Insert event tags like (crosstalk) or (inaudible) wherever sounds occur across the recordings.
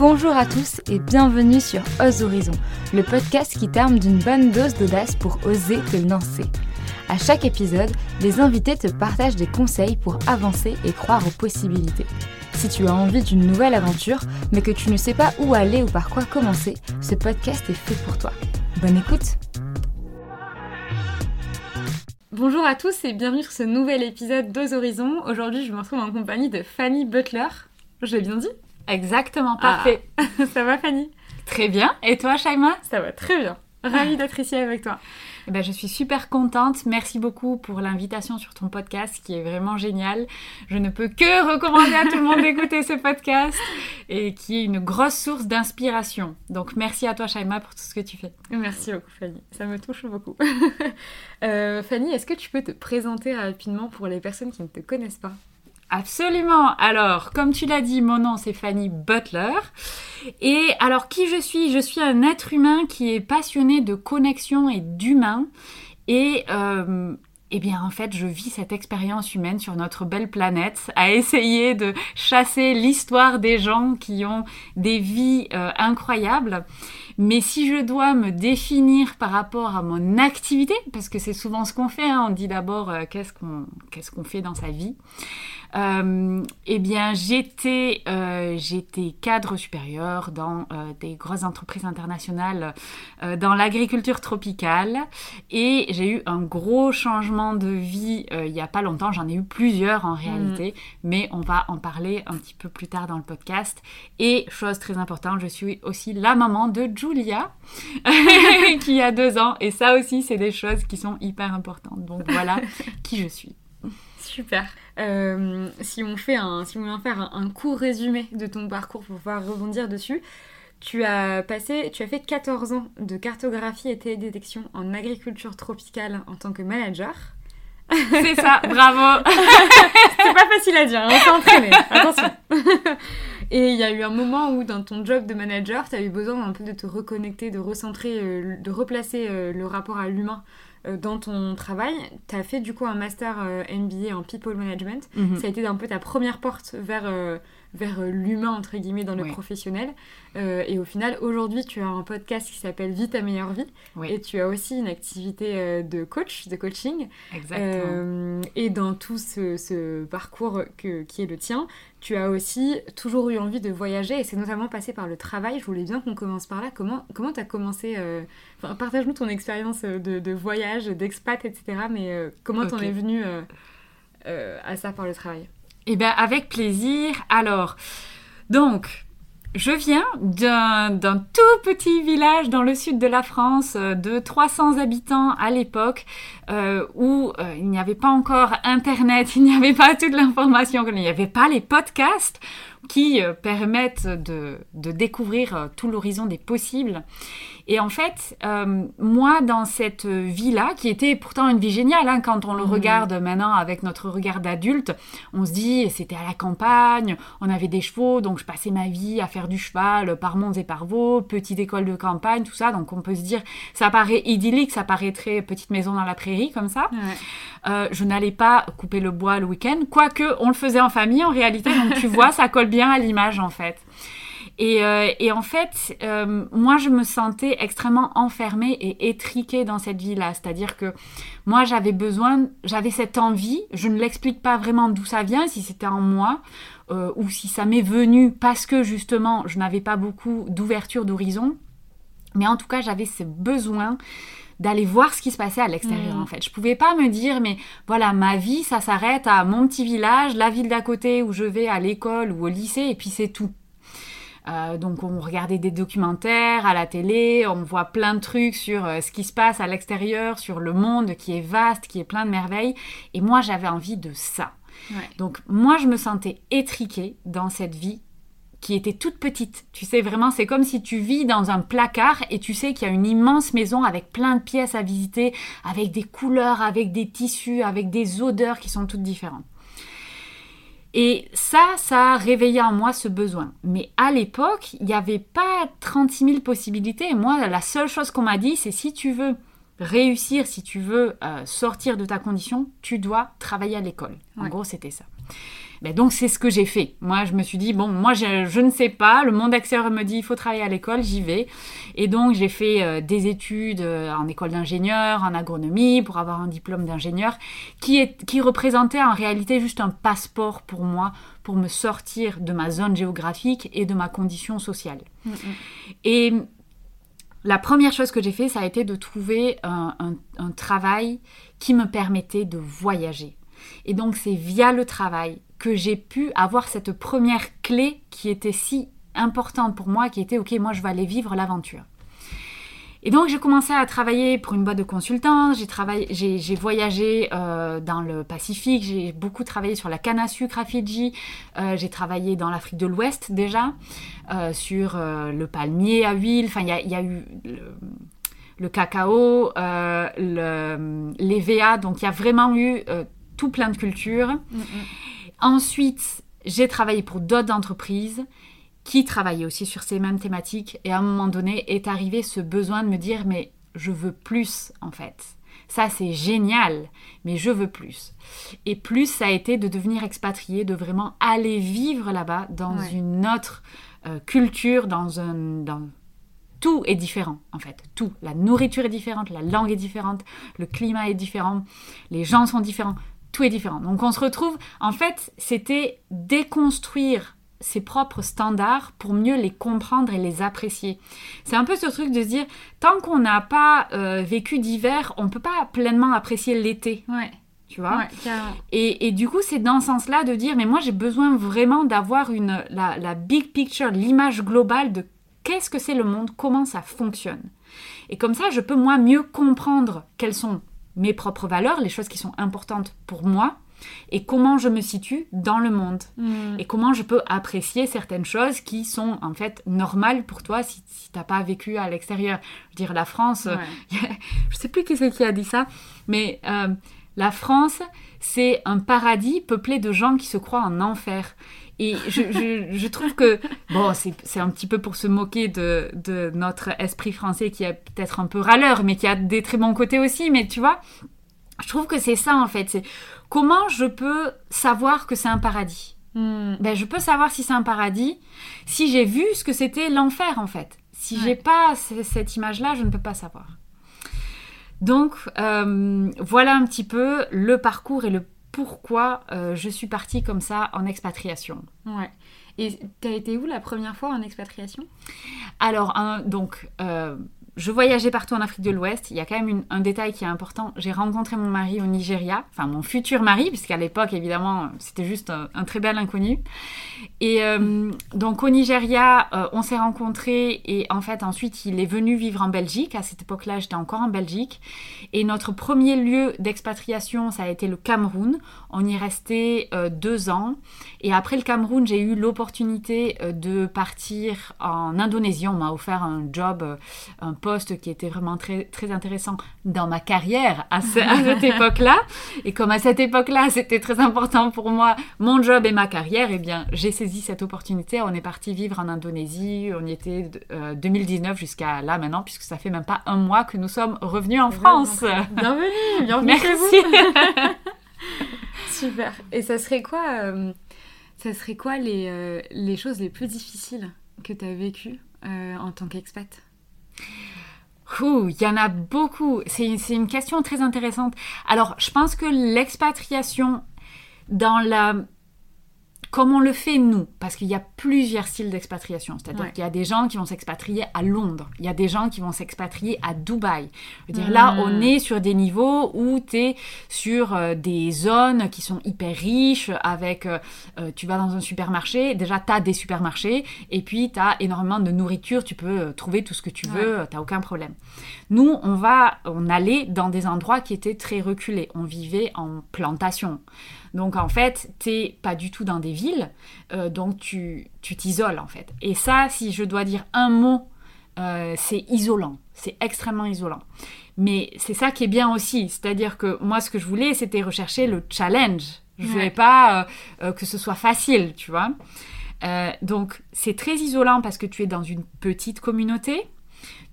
Bonjour à tous et bienvenue sur Ose Horizon, le podcast qui termine d'une bonne dose d'audace pour oser te lancer. À chaque épisode, les invités te partagent des conseils pour avancer et croire aux possibilités. Si tu as envie d'une nouvelle aventure, mais que tu ne sais pas où aller ou par quoi commencer, ce podcast est fait pour toi. Bonne écoute Bonjour à tous et bienvenue sur ce nouvel épisode d'Ose Horizon. Aujourd'hui, je me retrouve en compagnie de Fanny Butler. Je l'ai bien dit? Exactement, parfait. Ah. (laughs) Ça va Fanny? Très bien. Et toi, Shaima? Ça va très bien. Ravie d'être ici avec toi. Eh ben, je suis super contente. Merci beaucoup pour l'invitation sur ton podcast qui est vraiment génial. Je ne peux que recommander à tout le monde d'écouter ce podcast et qui est une grosse source d'inspiration. Donc merci à toi Shaima pour tout ce que tu fais. Merci beaucoup Fanny. Ça me touche beaucoup. (laughs) Euh, Fanny, est-ce que tu peux te présenter rapidement pour les personnes qui ne te connaissent pas? Absolument. Alors, comme tu l'as dit, mon nom c'est Fanny Butler. Et alors, qui je suis? Je suis un être humain qui est passionné de connexion et d'humain. Et euh, eh bien, en fait, je vis cette expérience humaine sur notre belle planète, à essayer de chasser l'histoire des gens qui ont des vies euh, incroyables. Mais si je dois me définir par rapport à mon activité, parce que c'est souvent ce qu'on fait, hein, on dit d'abord euh, qu'est-ce qu'on qu'est-ce qu'on fait dans sa vie. Euh, eh bien, j'étais euh, j'étais cadre supérieur dans euh, des grosses entreprises internationales dans l'agriculture tropicale et j'ai eu un gros changement de vie il y a pas longtemps. J'en ai eu plusieurs en réalité, mais on va en parler un petit peu plus tard dans le podcast. Et chose très importante, je suis aussi la maman de Julia (laughs) qui a deux ans et ça aussi c'est des choses qui sont hyper importantes. Donc voilà (laughs) qui je suis. Super. Euh, si on fait un, si on vient faire un, un court résumé de ton parcours pour pouvoir rebondir dessus, tu as passé, tu as fait 14 ans de cartographie et télédétection en agriculture tropicale en tant que manager. C'est ça, bravo. (laughs) C'est pas facile à dire, hein, on s'est entraîné, attention. (laughs) Et il y a eu un moment où dans ton job de manager, tu avais besoin un peu de te reconnecter, de recentrer, euh, de replacer euh, le rapport à l'humain dans ton travail. Tu as fait du coup un master euh, MBA en people management. Mhm. Ça a été un peu ta première porte vers, euh, vers euh, l'humain, entre guillemets, dans le Oui. professionnel. Euh, et au final, aujourd'hui, tu as un podcast qui s'appelle Vie ta meilleure vie. Oui, Et tu as aussi une activité euh, de coach, de coaching. exactement. Euh, et dans tout ce, ce parcours que, qui est le tien, tu as aussi toujours eu envie de voyager et c'est notamment passé par le travail. Je voulais bien qu'on commence par là. Comment comment tu as commencé euh, enfin, Partage-nous ton expérience euh, de, de voyage, d'expat, etc. Mais euh, comment t'en es venu euh, à ça par le travail? Eh bien, avec plaisir. Alors, donc, je viens d'un tout petit village dans le sud de la France euh, de 300 habitants à l'époque euh, où euh, il n'y avait pas encore Internet, (laughs) il n'y avait pas toute l'information, il n'y avait pas les podcasts qui euh, permettent de, de découvrir euh, tout l'horizon des possibles. Et en fait, euh, moi, dans cette vie-là, qui était pourtant une vie géniale, hein, quand on le Mhm. regarde maintenant avec notre regard d'adulte, on se dit, c'était à la campagne, on avait des chevaux, donc je passais ma vie à faire du cheval par monts et par vaux, petite école de campagne, tout ça. Donc on peut se dire, ça paraît idyllique, ça paraît très petite maison dans la prairie, comme ça. Euh, je n'allais pas couper le bois le week-end, quoique on le faisait en famille en réalité, donc tu vois, ça colle bien à l'image en fait. Et, euh, et en fait, euh, moi, je me sentais extrêmement enfermée et étriquée dans cette vie-là. C'est-à-dire que moi, j'avais besoin, j'avais cette envie, je ne l'explique pas vraiment d'où ça vient, si c'était en moi, euh, ou si ça m'est venu parce que justement, je n'avais pas beaucoup d'ouverture d'horizon. Mais en tout cas, j'avais ce besoin d'aller voir ce qui se passait à l'extérieur Mhm. en fait. Je pouvais pas me dire mais voilà, ma vie ça s'arrête à mon petit village, la ville d'à côté où je vais à l'école ou au lycée et puis c'est tout. Euh, donc on regardait des documentaires à la télé, on voit plein de trucs sur euh, ce qui se passe à l'extérieur, sur le monde qui est vaste, qui est plein de merveilles et moi j'avais envie de ça. Ouais. Donc moi je me sentais étriquée dans cette vie qui était toute petite. Tu sais, vraiment, c'est comme si tu vis dans un placard et tu sais qu'il y a une immense maison avec plein de pièces à visiter, avec des couleurs, avec des tissus, avec des odeurs qui sont toutes différentes. Et ça, ça a réveillé en moi ce besoin. Mais à l'époque, il n'y avait pas 36 000 possibilités. Et moi, la seule chose qu'on m'a dit, c'est si tu veux réussir, si tu veux euh, sortir de ta condition, tu dois travailler à l'école. En Ouais. gros, c'était ça. Ben donc c'est ce que j'ai fait. Moi, je me suis dit bon, moi je, je ne sais pas. Le monde extérieur me dit il faut travailler à l'école, j'y vais. Et donc j'ai fait euh, des études euh, en école d'ingénieur, en agronomie pour avoir un diplôme d'ingénieur, qui est qui représentait en réalité juste un passeport pour moi pour me sortir de ma zone géographique et de ma condition sociale. Et la première chose que j'ai fait, ça a été de trouver un, un- un travail qui me permettait de voyager. Et donc c'est via le travail que j'ai pu avoir cette première clé qui était si importante pour moi, qui était ok, moi je vais aller vivre l'aventure. Et donc j'ai commencé à travailler pour une boîte de consultants, j'ai voyagé euh, dans le Pacifique, j'ai beaucoup travaillé sur la canne à sucre à Fidji, euh, j'ai travaillé dans l'Afrique de l'Ouest déjà, euh, sur le palmier à huile, enfin il y a, y a eu le, cacao, le, l'EVA, donc il y a vraiment eu tout plein de cultures. mm, mm. Ensuite, j'ai travaillé pour d'autres entreprises qui travaillaient aussi sur ces mêmes thématiques. Et à un moment donné, est arrivé ce besoin de me dire, mais je veux plus, en fait. Ça, c'est génial, mais je veux plus. Et plus, ça a été de devenir expatrié, de vraiment aller vivre là-bas dans Ouais. une autre euh, culture, dans un... Dans... Tout est différent, en fait. Tout. La nourriture est différente, la langue est différente, le climat est différent, les gens sont différents tout est différent. Donc on se retrouve, en fait, c'était déconstruire ses propres standards pour mieux les comprendre et les apprécier. C'est un peu ce truc de se dire, tant qu'on n'a pas euh, vécu d'hiver, on peut pas pleinement apprécier l'été, Ouais, tu vois? ouais. Et, et du coup, c'est dans ce sens-là de dire, mais moi j'ai besoin vraiment d'avoir une la, la big picture, l'image globale de qu'est-ce que c'est le monde, comment ça fonctionne. Et comme ça, je peux moi mieux comprendre quelles sont mes propres valeurs, les choses qui sont importantes pour moi, et comment je me situe dans le monde. Mm. Et comment je peux apprécier certaines choses qui sont en fait normales pour toi si, si t'as pas vécu à l'extérieur. Je veux dire, la France, euh, Ouais. (laughs) je sais plus qui c'est qui a dit ça, mais euh, la France, c'est un paradis peuplé de gens qui se croient en enfer. Et je, je- je trouve que, bon, c'est un petit peu pour se moquer de, de notre esprit français qui est peut-être un peu râleur, mais qui a des très bons côtés aussi, mais tu vois, je trouve que c'est ça en fait. C'est comment je peux savoir que c'est un paradis? Mm. ben, je peux savoir si c'est un paradis si j'ai vu ce que c'était l'enfer en fait. Si Ouais. j'ai pas cette image-là, je ne peux pas savoir. Donc euh, voilà un petit peu le parcours et le pourquoi euh, je suis partie comme ça en expatriation. Ouais. Et t'as été où la première fois en expatriation? Alors, un- donc, euh, je voyageais partout en Afrique de l'Ouest. Il y a quand même un détail qui est important. J'ai rencontré mon mari au Nigeria, enfin mon futur mari, puisqu'à l'époque, évidemment, c'était juste un, un très bel inconnu. Et euh, donc, au Nigeria, euh, on s'est rencontrés et en fait, ensuite, il est venu vivre en Belgique. À cette époque-là, j'étais encore en Belgique. Et notre premier lieu d'expatriation, ça a été le Cameroun. On y restait euh, deux ans. Et après le Cameroun, j'ai eu l'opportunité euh, de partir en Indonésie. On m'a offert un job, euh, un poste qui était vraiment très, très intéressant dans ma carrière à, ce- à cette époque-là. Et comme à cette époque-là, c'était très important pour moi, mon job et ma carrière, eh bien, j'ai saisi cette opportunité. On est parti vivre en Indonésie. On y était euh, 2019 jusqu'à là maintenant, puisque ça fait même pas un mois que nous sommes revenus en France. Bienvenue, bienvenue chez vous. Merci. (laughs) Super. Et ça serait quoi, euh, ça serait quoi les, euh, les choses les plus difficiles que tu as vécues euh, en tant qu'expat? Il y en a beaucoup. C'est une question très intéressante. Alors, je pense que l'expatriation dans la... Comme on le fait nous, parce qu'il y a plusieurs styles d'expatriation. C'est-à-dire Ouais. qu'il y a des gens qui vont s'expatrier à Londres, il y a des gens qui vont s'expatrier à Dubaï. Je veux dire, là, Mm. on est sur des niveaux où tu es sur euh, des zones qui sont hyper riches, avec, euh, euh, tu vas dans un supermarché, déjà tu as des supermarchés, et puis tu as énormément de nourriture, tu peux euh, trouver tout ce que tu veux, tu aucun problème. Nous, on va, on allait dans des endroits qui étaient très reculés. On vivait en plantation. Donc en fait, t'es pas du tout dans des villes, euh, donc tu tu t'isoles en fait. Et ça, si je dois dire un mot, euh, c'est isolant. C'est extrêmement isolant. Mais c'est ça qui est bien aussi, c'est-à-dire que moi, ce que je voulais, c'était rechercher le challenge. Je Ouais. voulais pas euh, que ce soit facile, tu vois. Donc c'est très isolant parce que tu es dans une petite communauté.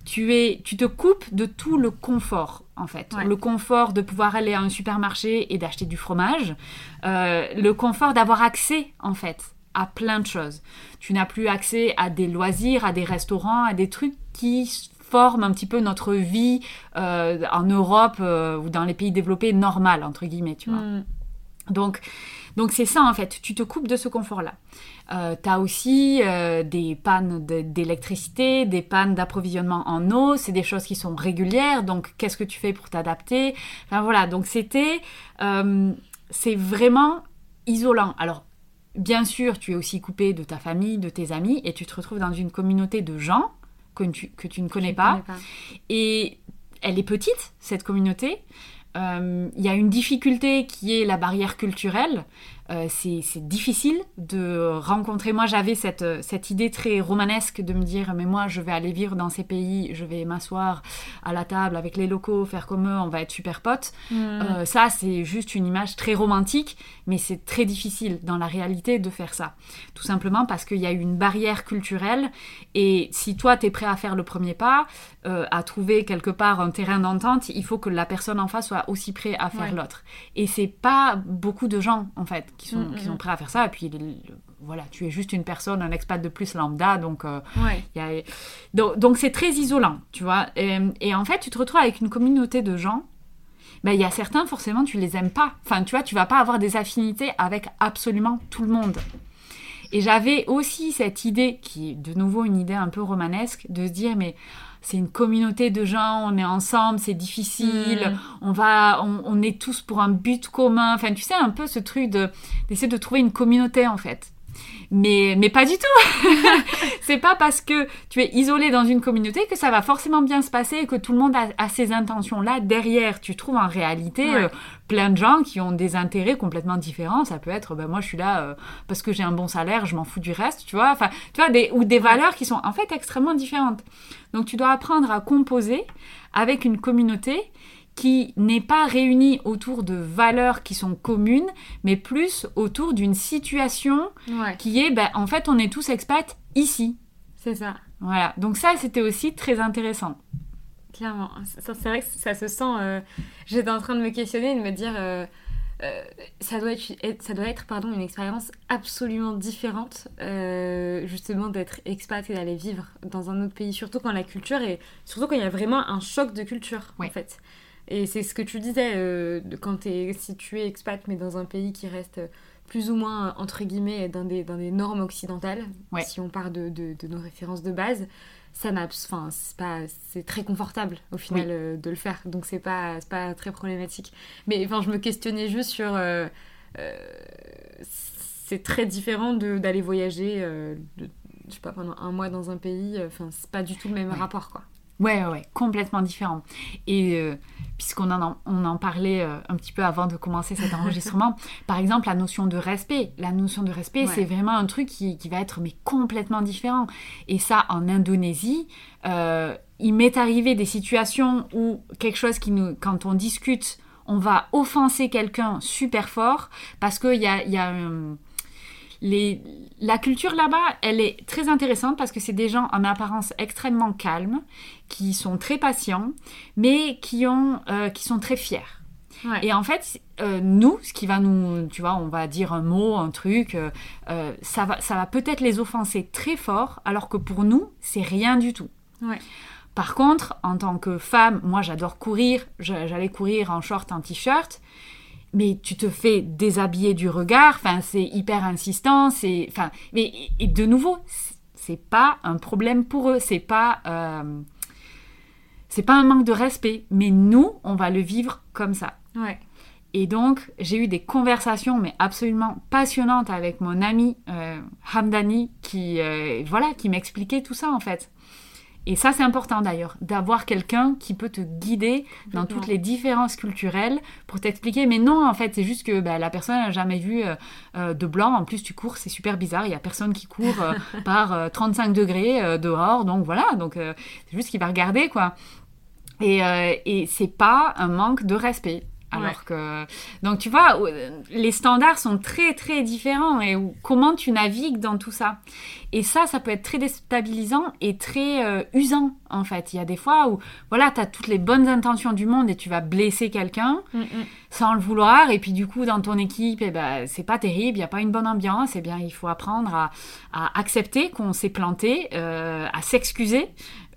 Tu, es, tu te coupes de tout le confort, en fait. Ouais. Le confort de pouvoir aller à un supermarché et d'acheter du fromage. Euh, le confort d'avoir accès, en fait, à plein de choses. Tu n'as plus accès à des loisirs, à des restaurants, à des trucs qui forment un petit peu notre vie euh, en Europe euh, ou dans les pays développés normale, entre guillemets, tu vois. Mm. Donc, donc c'est ça en fait, tu te coupes de ce confort-là. Euh, tu as aussi euh, des pannes de- d'électricité, des pannes d'approvisionnement en eau, c'est des choses qui sont régulières, donc qu'est-ce que tu fais pour t'adapter? Enfin voilà, donc c'était, euh, c'est vraiment isolant. Alors, bien sûr, tu es aussi coupé de ta famille, de tes amis, et tu te retrouves dans une communauté de gens que tu, que tu ne connais Je pas. connais pas. Et elle est petite, cette communauté. Euh, Il y a une difficulté qui est la barrière culturelle. Euh, c'est difficile de rencontrer. Moi, j'avais cette, cette idée très romanesque de me dire, mais moi, je vais aller vivre dans ces pays, je vais m'asseoir à la table avec les locaux, faire comme eux, on va être super potes. Mm. Euh, ça, c'est juste une image très romantique, mais c'est très difficile dans la réalité de faire ça. Tout simplement parce qu'il y a une barrière culturelle, et si toi, tu es prêt à faire le premier pas, euh, à trouver quelque part un terrain d'entente, il faut que la personne en face soit aussi prêt à faire Ouais. l'autre. Et c'est pas beaucoup de gens, en fait, qui sont, Mm, qui mm, sont mm. prêts à faire ça. Et puis, le- le- voilà, tu es juste une personne, un expat de plus lambda, donc... euh, Ouais. il y a- Donc, donc c'est très isolant, tu vois. Et, et en fait, tu te retrouves avec une communauté de gens. Ben, il y a certains, forcément, tu les aimes pas. Enfin, tu vois, tu vas pas avoir des affinités avec absolument tout le monde. Et j'avais aussi cette idée, qui est de nouveau une idée un peu romanesque, de se dire, mais c'est une communauté de gens, on est ensemble, c'est difficile, Mm. on va, on, on est tous pour un but commun. Enfin, tu sais, un peu ce truc de d'essayer de trouver une communauté, en fait. Mais, mais pas du tout. (laughs) c'est pas parce que tu es isolé dans une communauté que ça va forcément bien se passer et que tout le monde a, a ces intentions-là derrière. Tu trouves en réalité Ouais. euh, plein de gens qui ont des intérêts complètement différents. Ça peut être, ben moi je suis là euh, parce que j'ai un bon salaire, je m'en fous du reste, tu vois. Enfin, tu vois, des, ou des valeurs qui sont en fait extrêmement différentes. Donc tu dois apprendre à composer avec une communauté qui n'est pas réunie autour de valeurs qui sont communes, mais plus autour d'une situation Ouais. qui est, ben, en fait, on est tous expats ici. C'est ça. Voilà. Donc ça, c'était aussi très intéressant. Clairement. C'est vrai que ça se sent. euh, J'étais en train de me questionner et de me dire. euh, euh, ça doit être, ça doit être pardon, une expérience absolument différente, euh, justement, d'être expat et d'aller vivre dans un autre pays, surtout quand la culture est. Surtout quand il y a vraiment un choc de culture, en fait. Et c'est ce que tu disais, euh, quand es, si tu es expat, mais dans un pays qui reste plus ou moins, entre guillemets, dans des, dans des normes occidentales, Ouais. si on part de, de- de nos références de base, ça n'a enfin c'est pas c'est très confortable au final Oui. euh, de le faire donc c'est pas pas très problématique mais enfin je me questionnais juste sur euh, c'est très différent de d'aller voyager de- je sais pas pendant un mois dans un pays enfin c'est pas du tout le même rapport quoi Ouais, ouais, ouais, complètement différent. Et euh, puisqu'on en, on en parlait euh, un petit peu avant de commencer cet (laughs) enregistrement, par exemple, la notion de respect. La notion de respect, Ouais. c'est vraiment un truc qui, qui va être mais complètement différent. Et ça, en Indonésie, euh, il m'est arrivé des situations où quelque chose qui nous, quand on discute, on va offenser quelqu'un super fort parce qu'il y a, y a un- les, la culture là-bas, elle est très intéressante parce que c'est des gens en apparence extrêmement calmes, qui sont très patients, mais qui, ont, euh, qui sont très fiers. ouais Et en fait, euh, nous, ce qui va nous, tu vois, on va dire un mot, un truc, euh, ça va, ça va peut-être les offenser très fort, alors que pour nous, c'est rien du tout. Ouais. Par contre, en tant que femme, moi j'adore courir, j'allais courir en short, en t-shirt, mais tu te fais déshabiller du regard, enfin c'est hyper insistant, c'est, enfin, mais et de nouveau, c'est- pas un problème pour eux, c'est pas, euh, c'est pas un manque de respect, mais nous, on va le vivre comme ça. ouais Et donc, j'ai eu des conversations, mais absolument passionnantes avec mon ami euh, Hamdani, qui, euh, voilà, qui m'expliquait tout ça en fait. Et ça, c'est important d'ailleurs, d'avoir quelqu'un qui peut te guider dans toutes les différences culturelles pour t'expliquer. Mais non, en fait, c'est juste que bah, la personne n'a jamais vu euh, euh, de blanc. En plus, tu cours, c'est super bizarre. Il y a personne qui court euh, (laughs) par euh, 35 degrés dehors. Donc voilà, donc c'est juste qu'il va regarder quoi. Et, et c'est pas un manque de respect. Alors que. Donc, tu vois, les standards sont très, très différents. Et comment tu navigues dans tout ça Et ça, ça peut être très déstabilisant et très euh, usant, en fait. Il y a des fois où, voilà, tu as toutes les bonnes intentions du monde et tu vas blesser quelqu'un Mm, mm. sans le vouloir. Et puis, du coup, dans ton équipe, eh ben, c'est pas terrible, il n'y a pas une bonne ambiance. Eh bien, il faut apprendre à, à accepter qu'on s'est planté, euh, à s'excuser,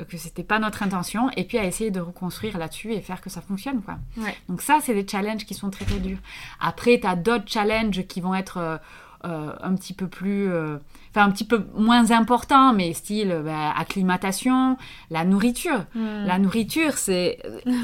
que c'était pas notre intention, et puis à essayer de reconstruire là-dessus et faire que ça fonctionne, quoi. Ouais. Donc ça, c'est des challenges qui sont très très durs. Après, tu as d'autres challenges qui vont être euh, un petit peu plus... euh, Enfin, un petit peu moins importants, mais style euh, bah, acclimatation, la nourriture. Mm. La nourriture, c'est...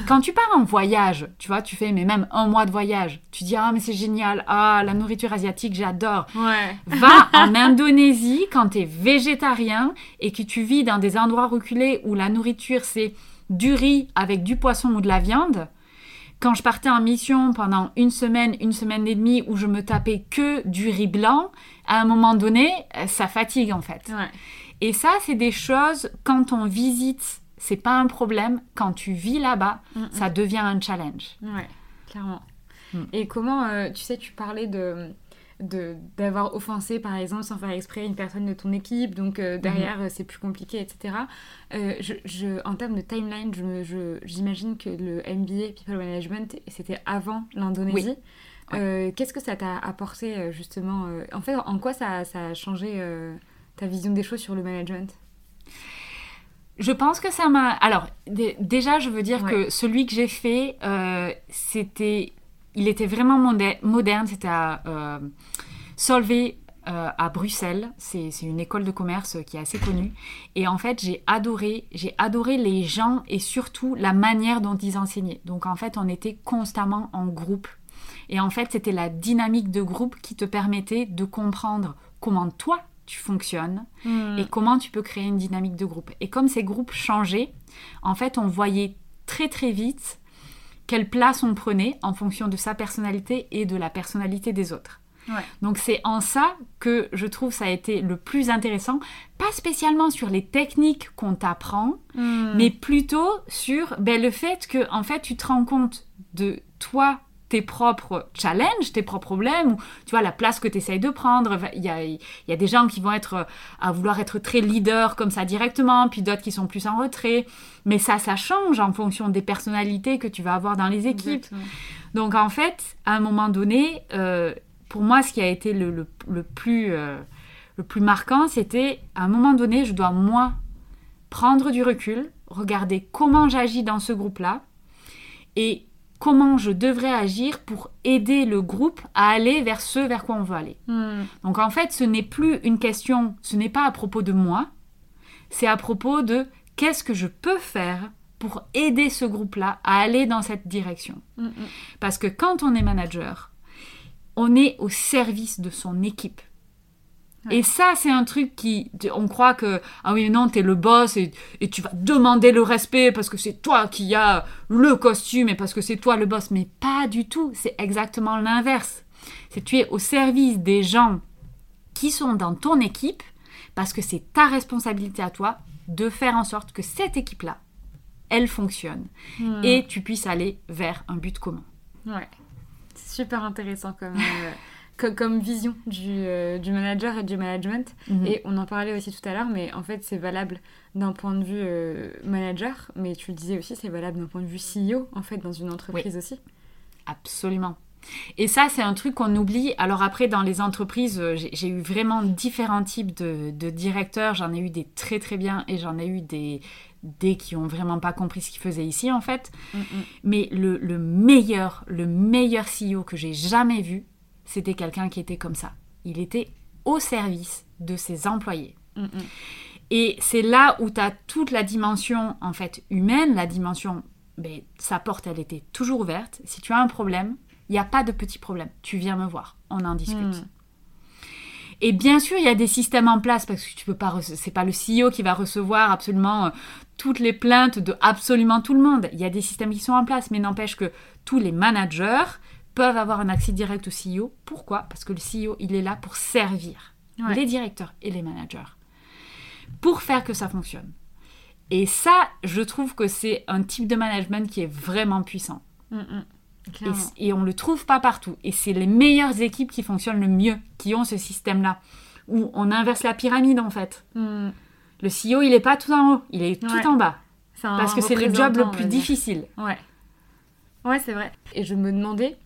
Quand tu pars en voyage, tu vois, tu fais mais même un mois de voyage, tu dis « Ah, mais c'est génial, ah, la nourriture asiatique, j'adore ». Ouais. Va en (laughs) Indonésie quand tu es végétarien et que tu vis dans des endroits reculés où la nourriture c'est du riz avec du poisson ou de la viande. Quand je partais en mission pendant une semaine, une semaine et demie où je me tapais que du riz blanc, à un moment donné, euh, ça fatigue en fait. Ouais. Et ça, c'est des choses, quand on visite, c'est pas un problème. Quand tu vis là-bas, Mm, mm. ça devient un challenge. Ouais, clairement. Mm. Et comment, euh, tu sais, tu parlais de- d'avoir offensé par exemple sans faire exprès une personne de ton équipe donc euh, derrière euh, c'est plus compliqué etc Euh, je, je- en termes de timeline je me- je- j'imagine que le MBA People Management c'était avant l'Indonésie Oui. Euh, qu'est-ce que ça t'a apporté justement en fait en quoi ça, ça a changé ta vision des choses sur le management? Je pense que ça m'a. Alors, dé- déjà, je veux dire Ouais. que celui que j'ai fait, c'était. Il était vraiment moderne. C'était à euh, Solvay euh, à Bruxelles. C'est c'est une école de commerce qui est assez connue. Et en fait, j'ai adoré. J'ai adoré les gens et surtout la manière dont ils enseignaient. Donc, en fait, on était constamment en groupe. Et en fait, c'était la dynamique de groupe qui te permettait de comprendre comment toi tu fonctionnes et comment tu peux créer une dynamique de groupe. Et comme ces groupes changeaient, en fait, on voyait très très vite quelle place on prenait en fonction de sa personnalité et de la personnalité des autres. Ouais. Donc c'est en ça que je trouve ça a été le plus intéressant, pas spécialement sur les techniques qu'on t'apprend, Mm. mais plutôt sur ben, le fait que en fait tu te rends compte de toi tes propres challenges, tes propres problèmes, ou tu vois la place que tu essayes de prendre. Il y a, il y a des gens qui vont être euh, à vouloir être très leader comme ça directement, puis d'autres qui sont plus en retrait. Mais ça, ça change en fonction des personnalités que tu vas avoir dans les équipes. Exactement. Donc en fait, à un moment donné, euh, pour moi, ce qui a été le, le- le plus, euh, le plus marquant, c'était à un moment donné, je dois moi prendre du recul, regarder comment j'agis dans ce groupe-là et comment je devrais agir pour aider le groupe à aller vers ce vers quoi on veut aller. Mm. Donc en fait, ce n'est plus une question, ce n'est pas à propos de moi, c'est à propos de qu'est-ce que je peux faire pour aider ce groupe-là à aller dans cette direction. Mm, mm. Parce que quand on est manager, on est au service de son équipe. Ouais. Et ça, c'est un truc qui... On croit que, ah oui, non, t'es le boss et, et tu vas demander le respect parce que c'est toi qui as le costume et parce que c'est toi le boss. Mais pas du tout. C'est exactement l'inverse. C'est tu es au service des gens qui sont dans ton équipe parce que c'est ta responsabilité à toi de faire en sorte que cette équipe-là, elle fonctionne Mm. et tu puisses aller vers un but commun. Ouais. C'est super intéressant comme, euh, co- comme vision du, euh, du manager et du management. Mhm. Et on en parlait aussi tout à l'heure, mais en fait, c'est valable d'un point de vue euh, manager, mais tu le disais aussi, c'est valable d'un point de vue CEO, en fait, dans une entreprise aussi. Absolument. Et ça, c'est un truc qu'on oublie. Alors après, dans les entreprises, euh, j'ai j'ai eu vraiment différents types de, de directeurs. J'en ai eu des très très bien et j'en ai eu des, des qui ont vraiment pas compris ce qu'ils faisaient ici, en fait. Mm, mm. Mais le, le meilleur, le meilleur CEO que j'ai jamais vu, c'était quelqu'un qui était comme ça. Il était au service de ses employés. Mm, mm. Et c'est là où tu as toute la dimension en fait humaine, la dimension, ben, sa porte elle était toujours ouverte. Si tu as un problème, il n'y a pas de petit problème. Tu viens me voir, on en discute. Mm. Et bien sûr, il y a des systèmes en place parce que tu peux pas, c'est pas le CEO qui va recevoir absolument euh, toutes les plaintes de absolument tout le monde. Il y a des systèmes qui sont en place, mais n'empêche que tous les managers peuvent avoir un accès direct au CEO. Pourquoi? Parce que le CEO, il est là pour servir Ouais. les directeurs et les managers pour faire que ça fonctionne. Et ça, je trouve que c'est un type de management qui est vraiment puissant. Mm, mm. Et, on le trouve pas partout. Et c'est les meilleures équipes qui fonctionnent le mieux, qui ont ce système-là, où on inverse la pyramide en fait. Mm. Le CEO, il est pas tout en haut, il est tout Ouais. en bas. Parce que c'est le job le plus difficile. Ouais. Ouais, c'est vrai. Et je me demandais,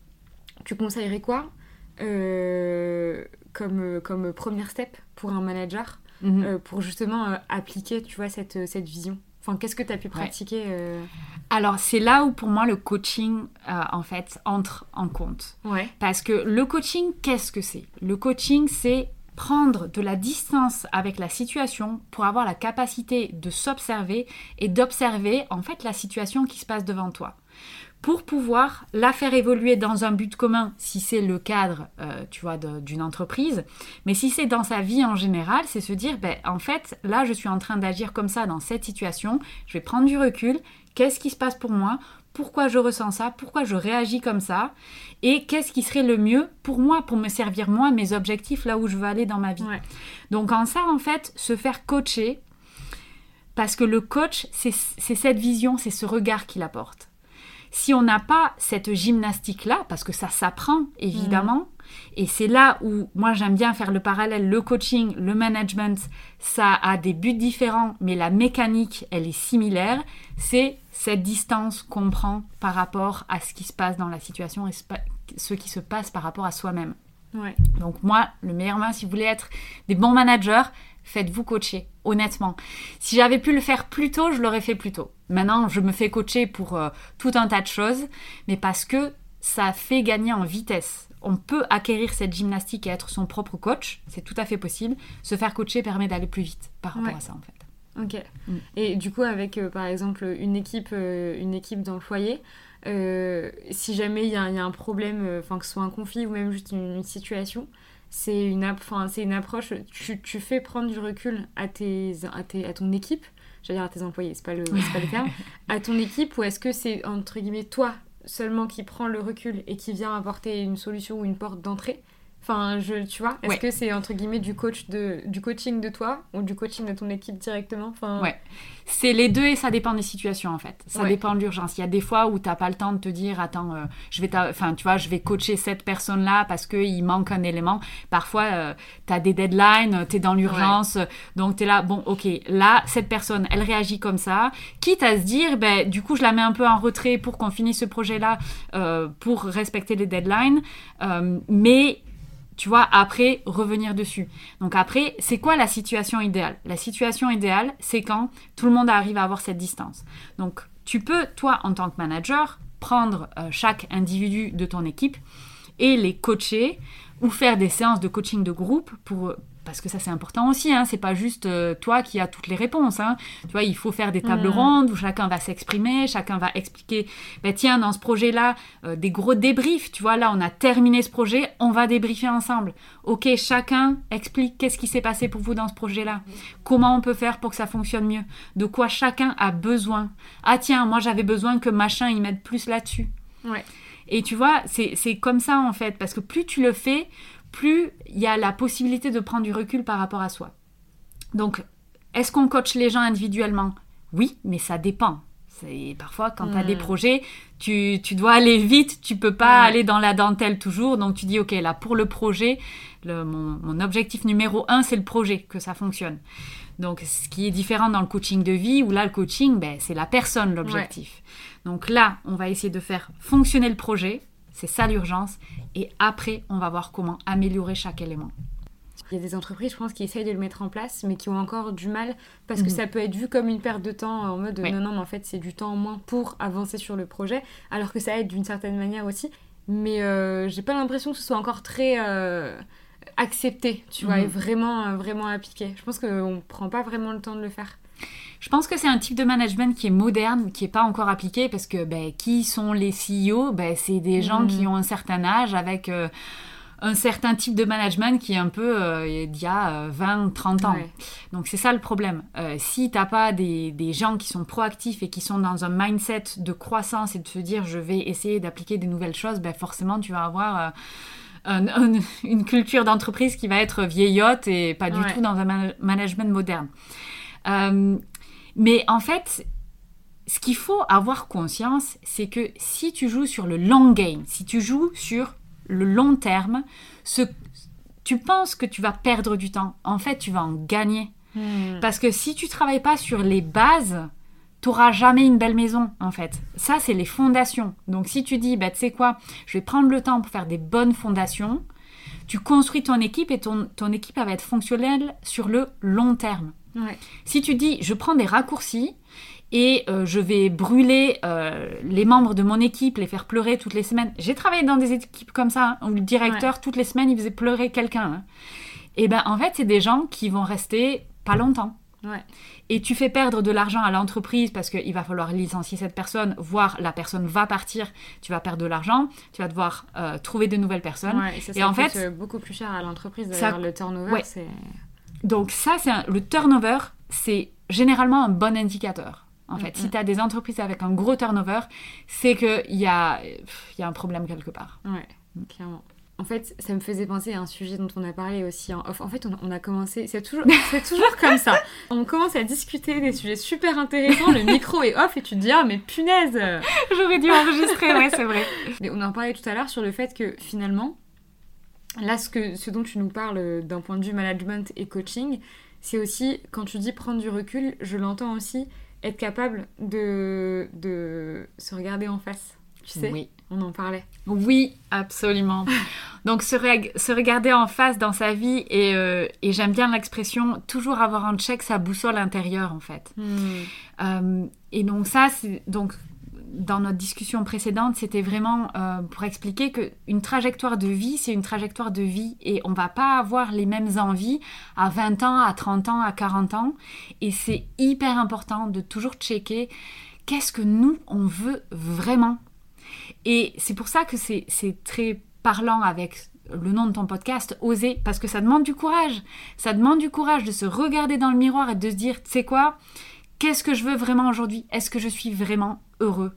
tu conseillerais quoi euh, comme, comme premier step pour un manager mhm. euh, pour justement euh, appliquer, tu vois, cette, cette vision? Enfin, qu'est-ce que tu as pu pratiquer Alors, c'est là où pour moi le coaching, en fait, entre en compte. Ouais. Parce que le coaching, qu'est-ce que c'est? Le coaching, c'est prendre de la distance avec la situation pour avoir la capacité de s'observer et d'observer en fait la situation qui se passe devant toi pour pouvoir la faire évoluer dans un but commun, si c'est le cadre, euh, tu vois, d'une entreprise. Mais si c'est dans sa vie en général, c'est se dire, ben, en fait, là, je suis en train d'agir comme ça dans cette situation. Je vais prendre du recul. Qu'est-ce qui se passe pour moi? Pourquoi je ressens ça? Pourquoi je réagis comme ça? Et qu'est-ce qui serait le mieux pour moi, pour me servir moi, mes objectifs, là où je veux aller dans ma vie? Donc en ça, en fait, se faire coacher, parce que le coach, c'est cette vision, c'est ce regard qu'il apporte. Si on n'a pas cette gymnastique-là, parce que ça s'apprend évidemment, mm. et c'est là où moi j'aime bien faire le parallèle, le coaching, le management, ça a des buts différents, mais la mécanique, elle est similaire, c'est cette distance qu'on prend par rapport à ce qui se passe dans la situation et ce qui se passe par rapport à soi-même. Donc moi, le meilleur moyen, si vous voulez être des bons managers, faites-vous coacher, honnêtement. Si j'avais pu le faire plus tôt, je l'aurais fait plus tôt. Maintenant, je me fais coacher pour euh, tout un tas de choses, mais parce que ça fait gagner en vitesse. On peut acquérir cette gymnastique et être son propre coach, c'est tout à fait possible. Se faire coacher permet d'aller plus vite par rapport à ça, en fait. Ok. Mm. Et du coup, avec euh, par exemple une équipe, euh, une équipe dans le foyer, si jamais il y, a un problème, enfin que ce soit un conflit ou même juste une situation, c'est une, c'est une approche, tu, tu, fais prendre du recul à, tes, à, tes, à ton équipe, j'allais dire à tes employés, c'est pas, le, pas le terme, à ton équipe, ou est-ce que c'est entre guillemets toi seulement qui prend le recul et qui vient apporter une solution ou une porte d'entrée? Enfin, je, tu vois, est-ce que c'est entre guillemets du coach de, du coaching de toi ou du coaching de ton équipe directement? Enfin... Ouais, c'est les deux et ça dépend des situations en fait. Ça dépend de l'urgence. Il y a des fois où t'as pas le temps de te dire, attends, euh, je vais, enfin, tu vois, je vais coacher cette personne-là parce qu'il manque un élément. Parfois, euh, tu as des deadlines, tu es dans l'urgence, donc tu es là, bon, ok, là, cette personne, elle réagit comme ça. Quitte à se dire, ben, du coup, je la mets un peu en retrait pour qu'on finisse ce projet-là, euh, pour respecter les deadlines. mais tu vois, après, revenir dessus. Donc après, c'est quoi la situation idéale? La situation idéale, c'est quand tout le monde arrive à avoir cette distance. Donc tu peux, toi, en tant que manager, prendre euh, chaque individu de ton équipe et les coacher ou faire des séances de coaching de groupe pour parce que ça c'est important aussi, hein, c'est pas juste euh, toi qui as toutes les réponses. Hein. Tu vois, il faut faire des tables mm. rondes où chacun va s'exprimer, chacun va expliquer, ben, tiens, dans ce projet-là, euh, des gros débriefs, tu vois, là on a terminé ce projet, on va débriefer ensemble. Ok, chacun explique qu'est-ce qui s'est passé pour vous dans ce projet-là, comment on peut faire pour que ça fonctionne mieux, de quoi chacun a besoin? Ah tiens, moi j'avais besoin que machin il m'aide plus là-dessus. Ouais. Et tu vois, c'est comme ça en fait, parce que plus tu le fais, plus il y a la possibilité de prendre du recul par rapport à soi. Donc, est-ce qu'on coach les gens individuellement? Oui, mais ça dépend. C'est parfois quand tu as des hmm. projets, tu, dois aller vite, tu peux pas aller dans la dentelle toujours, donc tu dis ok là pour le projet, mon, objectif numéro un c'est le projet, que ça fonctionne. Donc ce qui est différent dans le coaching de vie, où là le coaching ben, c'est la personne l'objectif. Donc là on va essayer de faire fonctionner le projet, c'est ça l'urgence. Et après, on va voir comment améliorer chaque élément. Il y a des entreprises, je pense, qui essayent de le mettre en place, mais qui ont encore du mal parce que mhm. ça peut être vu comme une perte de temps en mode non, non, mais en fait, c'est du temps en moins pour avancer sur le projet, alors que ça aide d'une certaine manière aussi. Mais euh, j'ai pas l'impression que ce soit encore très euh, accepté, tu vois, et mhm. vraiment, euh, vraiment appliqué. Je pense qu'on prend pas vraiment le temps de le faire. Je pense que c'est un type de management qui est moderne, qui n'est pas encore appliqué, parce que ben, qui sont les CEO ben, C'est des gens qui mm. ont un certain âge avec euh, un certain type de management qui est un peu euh, d'il y a 20, euh, 30 ans. Donc c'est ça le problème. si tu n'as pas des, des, gens qui sont proactifs et qui sont dans un mindset de croissance et de se dire je vais essayer d'appliquer des nouvelles choses, ben, forcément tu vas avoir... une culture d'entreprise qui va être vieillotte et pas du tout dans un management moderne. Mais en fait, ce qu'il faut avoir conscience, c'est que si tu joues sur le long game, si tu joues sur le long terme, ce, tu penses que tu vas perdre du temps. En fait, tu vas en gagner. Hmm. Parce que si tu travailles pas sur les bases, t'auras jamais une belle maison en fait. Ça, c'est les fondations. Donc si tu dis, bah, tu sais quoi, je vais prendre le temps pour faire des bonnes fondations, tu construis ton équipe et ton, ton équipe elle va être fonctionnelle sur le long terme. Ouais. Si tu dis, je prends des raccourcis et euh, je vais brûler euh, les membres de mon équipe, les faire pleurer toutes les semaines. J'ai travaillé dans des équipes comme ça, hein, où le directeur, toutes les semaines, il faisait pleurer quelqu'un. hein. Et ben en fait, c'est des gens qui vont rester pas longtemps. Ouais. Et tu fais perdre de l'argent à l'entreprise parce qu'il va falloir licencier cette personne, voire la personne va partir, tu vas perdre de l'argent, tu vas devoir euh, trouver de nouvelles personnes. Ouais, et ça, Et ça en fait- beaucoup plus cher à l'entreprise. Ça- D'ailleurs, le turnover, c'est. Donc ça, c'est un- le turnover, c'est généralement un bon indicateur. En fait, Mm, si tu as des entreprises avec un gros turnover, c'est qu'il y a, pff, y a un problème quelque part. Ouais, clairement. En fait, ça me faisait penser à un sujet dont on a parlé aussi en off. En fait, on, on a commencé, c'est toujours, (laughs) c'est toujours comme ça. On commence à discuter des sujets super intéressants, le micro est off et tu te dis, ah mais punaise (laughs) J'aurais dû enregistrer, ouais, c'est vrai. Mais on en parlait tout à l'heure sur le fait que finalement, là, ce, que, ce dont tu nous parles euh, d'un point de vue management et coaching, c'est aussi, quand tu dis prendre du recul, je l'entends aussi, être capable de, de se regarder en face. Tu sais, Oui. on en parlait. Oui, absolument. (laughs) Donc se, reg- se regarder en face dans sa vie et, euh, et j'aime bien l'expression toujours avoir en check sa boussole intérieure en fait. Euh, et donc ça, c'est donc dans notre discussion précédente, c'était vraiment euh, pour expliquer que une trajectoire de vie, c'est une trajectoire de vie et on va pas avoir les mêmes envies à 20 ans, à 30 ans, à 40 ans. Et c'est hyper important de toujours checker qu'est-ce que nous, on veut vraiment. Et c'est pour ça que c'est très parlant avec le nom de ton podcast, oser, parce que ça demande du courage. Ça demande du courage de se regarder dans le miroir et de se dire, tu sais quoi, qu'est-ce que je veux vraiment aujourd'hui? Est-ce que je suis vraiment heureux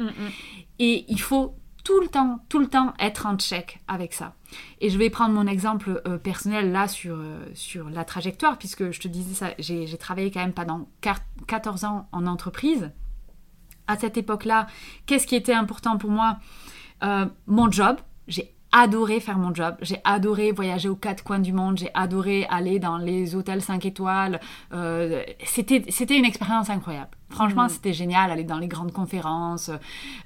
Et il faut tout le temps, tout le temps être en check avec ça. Et je vais prendre mon exemple euh, personnel là sur, euh, sur la trajectoire, puisque je te disais ça, j'ai travaillé quand même pendant quar- 14 ans en entreprise. À cette époque-là, qu'est-ce qui était important pour moi? Euh, Mon job. J'ai adoré faire mon job. J'ai adoré voyager aux quatre coins du monde. J'ai adoré aller dans les hôtels 5 étoiles. Euh, c'était c'était une expérience incroyable. Franchement, Mhm. c'était génial. Aller dans les grandes conférences, euh,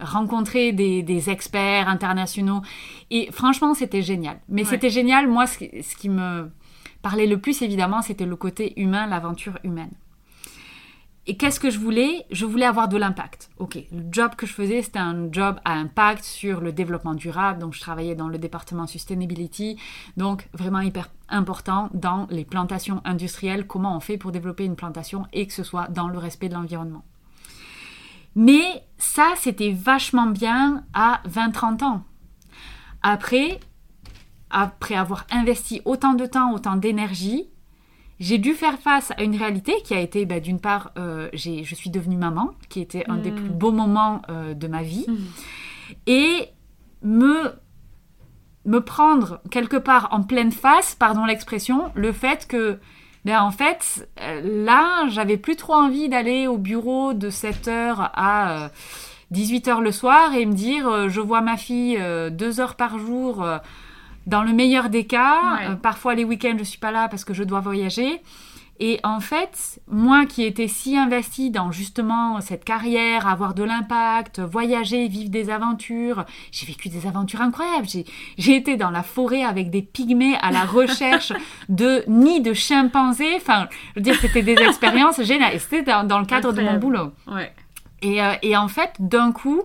rencontrer des, des experts internationaux. Et franchement, c'était génial. Mais Ouais. c'était génial. Moi, ce qui me parlait le plus, évidemment, c'était le côté humain, l'aventure humaine. Et qu'est-ce que je voulais? Je voulais avoir de l'impact. Ok, le job que je faisais, c'était un job à impact sur le développement durable. Donc, je travaillais dans le département sustainability. Donc, vraiment hyper important dans les plantations industrielles. Comment on fait pour développer une plantation et que ce soit dans le respect de l'environnement. Mais ça, c'était vachement bien à 20-30 ans. Après, après avoir investi autant de temps, autant d'énergie, j'ai dû faire face à une réalité qui a été, bah, d'une part, euh, je suis devenue maman, qui était un des Mm. plus beaux moments euh, de ma vie, Mhm. et me, me prendre quelque part en pleine face, pardon l'expression, le fait que, ben, en fait, euh, là, j'avais plus trop envie d'aller au bureau de 7h à... euh, 18h le soir et me dire euh, je vois ma fille euh, deux heures par jour euh, dans le meilleur des cas Ouais. Euh, parfois les week-ends je suis pas là parce que je dois voyager. Et en fait moi qui étais si investie dans justement cette carrière avoir de l'impact voyager vivre des aventures j'ai vécu des aventures incroyables. J'ai été dans la forêt avec des pygmées à la (laughs) recherche de nids de chimpanzés. Enfin je veux dire c'était des expériences géniales. Et c'était dans, dans le cadre de mon boulot. Ouais. et, euh, et en fait, d'un coup,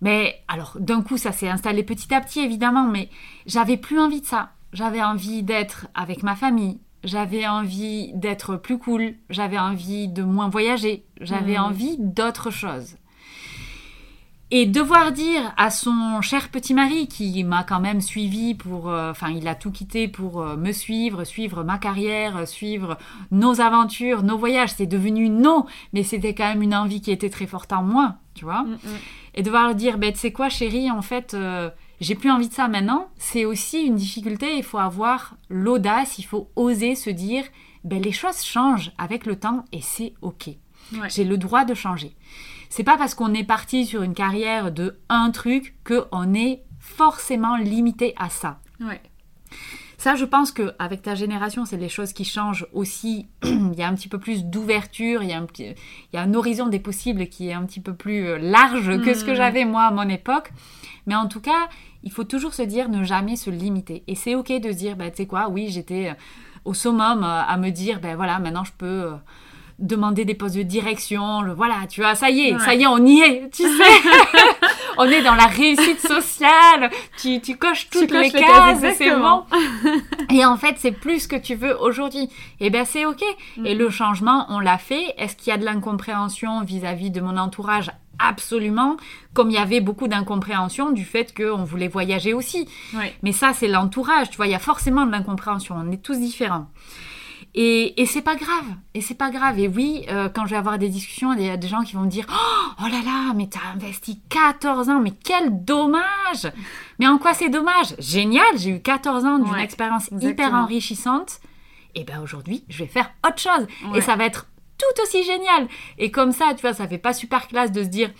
mais alors d'un coup, ça s'est installé petit à petit, évidemment, mais j'avais plus envie de ça. J'avais envie d'être avec ma famille. J'avais envie d'être plus cool. J'avais envie de moins voyager. J'avais Mhm. envie d'autre chose. Et devoir dire à son cher petit mari, qui m'a quand même suivi pour... euh, Enfin, il a tout quitté pour euh, me suivre, suivre ma carrière, suivre nos aventures, nos voyages. C'est devenu non, mais c'était quand même une envie qui était très forte en moi, tu vois. Mm, mm. Et devoir leur dire, ben, tu sais quoi, chérie, en fait, euh, j'ai plus envie de ça maintenant, c'est aussi une difficulté. Il faut avoir l'audace, il faut oser se dire, ben, les choses changent avec le temps et c'est OK. Ouais. J'ai le droit de changer. C'est pas parce qu'on est parti sur une carrière de un truc qu'on est forcément limité à ça. Ouais. Ça, je pense que avec ta génération, c'est les choses qui changent aussi. (clears throat) il y a un petit peu plus d'ouverture, il, y a un petit- il y a un horizon des possibles qui est un petit peu plus euh, large que ce que Mm. j'avais moi à mon époque. Mais en tout cas, il faut toujours se dire ne jamais se limiter. Et c'est ok de se dire, bah, tu sais quoi, oui, j'étais euh, au summum euh, à me dire, ben voilà, maintenant je peux demander des postes de direction. le- voilà, tu vois, ça y est, Ouais. ça y est, on y est, tu sais. (laughs) on est dans la réussite sociale. Tu, tu coches toutes coches les les cases, c'est bon. (laughs) Et en fait, c'est plus ce que tu veux aujourd'hui. Et ben c'est ok. Et le changement, on l'a fait. Est-ce qu'il y a de l'incompréhension vis-à-vis de mon entourage? Absolument. Comme il y avait beaucoup d'incompréhension du fait qu'on voulait voyager aussi. Ouais. Mais ça, c'est l'entourage. Tu vois, il y a forcément de l'incompréhension. On est tous différents. Et, et c'est pas grave. Et c'est pas grave. Et oui, euh, quand je vais avoir des discussions, il y a des gens qui vont me dire Oh, oh là là, mais t'as investi 14 ans, mais quel dommage Mais en quoi c'est dommage? Génial, j'ai eu 14 ans d'une Ouais, expérience hyper enrichissante. Et ben aujourd'hui, je vais faire autre chose. Ouais. Et ça va être tout aussi génial. Et comme ça, tu vois, ça fait pas super classe de se dire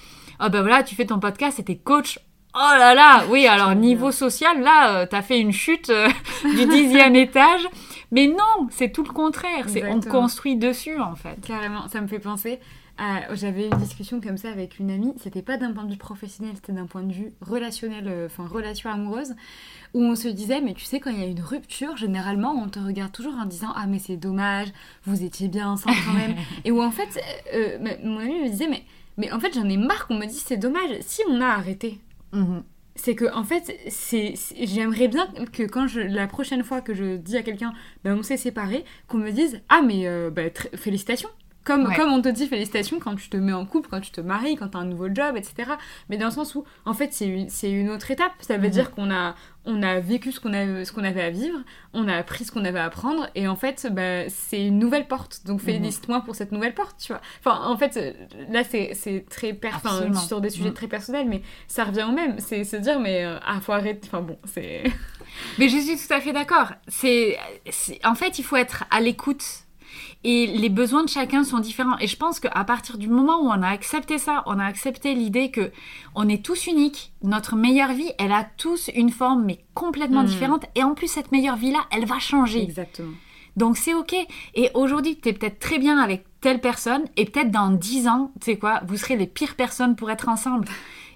Oh ben voilà, tu fais ton podcast et t'es coach. Oh là là, oui, alors niveau social, là, euh, t'as fait une chute euh, (laughs) du dixième étage. Mais non, c'est tout le contraire. C'est on construit dessus, en fait. Carrément, ça me fait penser à... J'avais une discussion comme ça avec une amie, c'était pas d'un point de vue professionnel, c'était d'un point de vue relationnel, euh, enfin relation amoureuse, où on se disait, mais tu sais, quand il y a une rupture, généralement, on te regarde toujours en disant, ah mais c'est dommage, vous étiez bien ensemble quand même. (laughs) Et où en fait, euh, euh, mon amie me disait, mais, mais en fait, j'en ai marre qu'on me dise, c'est dommage, si on a arrêté. Mhm. C'est que en fait, c'est j'aimerais bien que quand je la prochaine fois que je dis à quelqu'un, ben on s'est séparés, qu'on me dise ah mais euh, bah, tr- félicitations. Comme, Ouais. comme on te dit félicitations quand tu te mets en couple, quand tu te maries, quand tu as un nouveau job, etc. Mais dans le sens où, en fait, c'est une, une autre étape. Ça veut Mhm. dire qu'on a, on a vécu ce qu'on qu'on avait à vivre, on a appris ce qu'on avait à apprendre, et en fait, bah, c'est une nouvelle porte. Donc félicite-moi pour cette nouvelle porte, tu vois. Enfin, en fait, euh, là, c'est très... Enfin, sur des sujets Mhm. très personnels, mais ça revient au même. C'est se dire, mais euh, ah, faut arrêter. Enfin bon, c'est... (laughs) Mais je suis tout à fait d'accord. C'est- en fait, il faut être à l'écoute. Et les besoins de chacun sont différents. Et je pense qu'à partir du moment où on a accepté ça, on a accepté l'idée que on est tous uniques. Notre meilleure vie, elle a tous une forme, mais complètement Mm. différente. Et en plus, cette meilleure vie-là, elle va changer. Exactement. Donc c'est ok. Et aujourd'hui, tu es peut-être très bien avec telle personne, et peut-être dans 10 ans, tu sais quoi, vous serez les pires personnes pour être ensemble.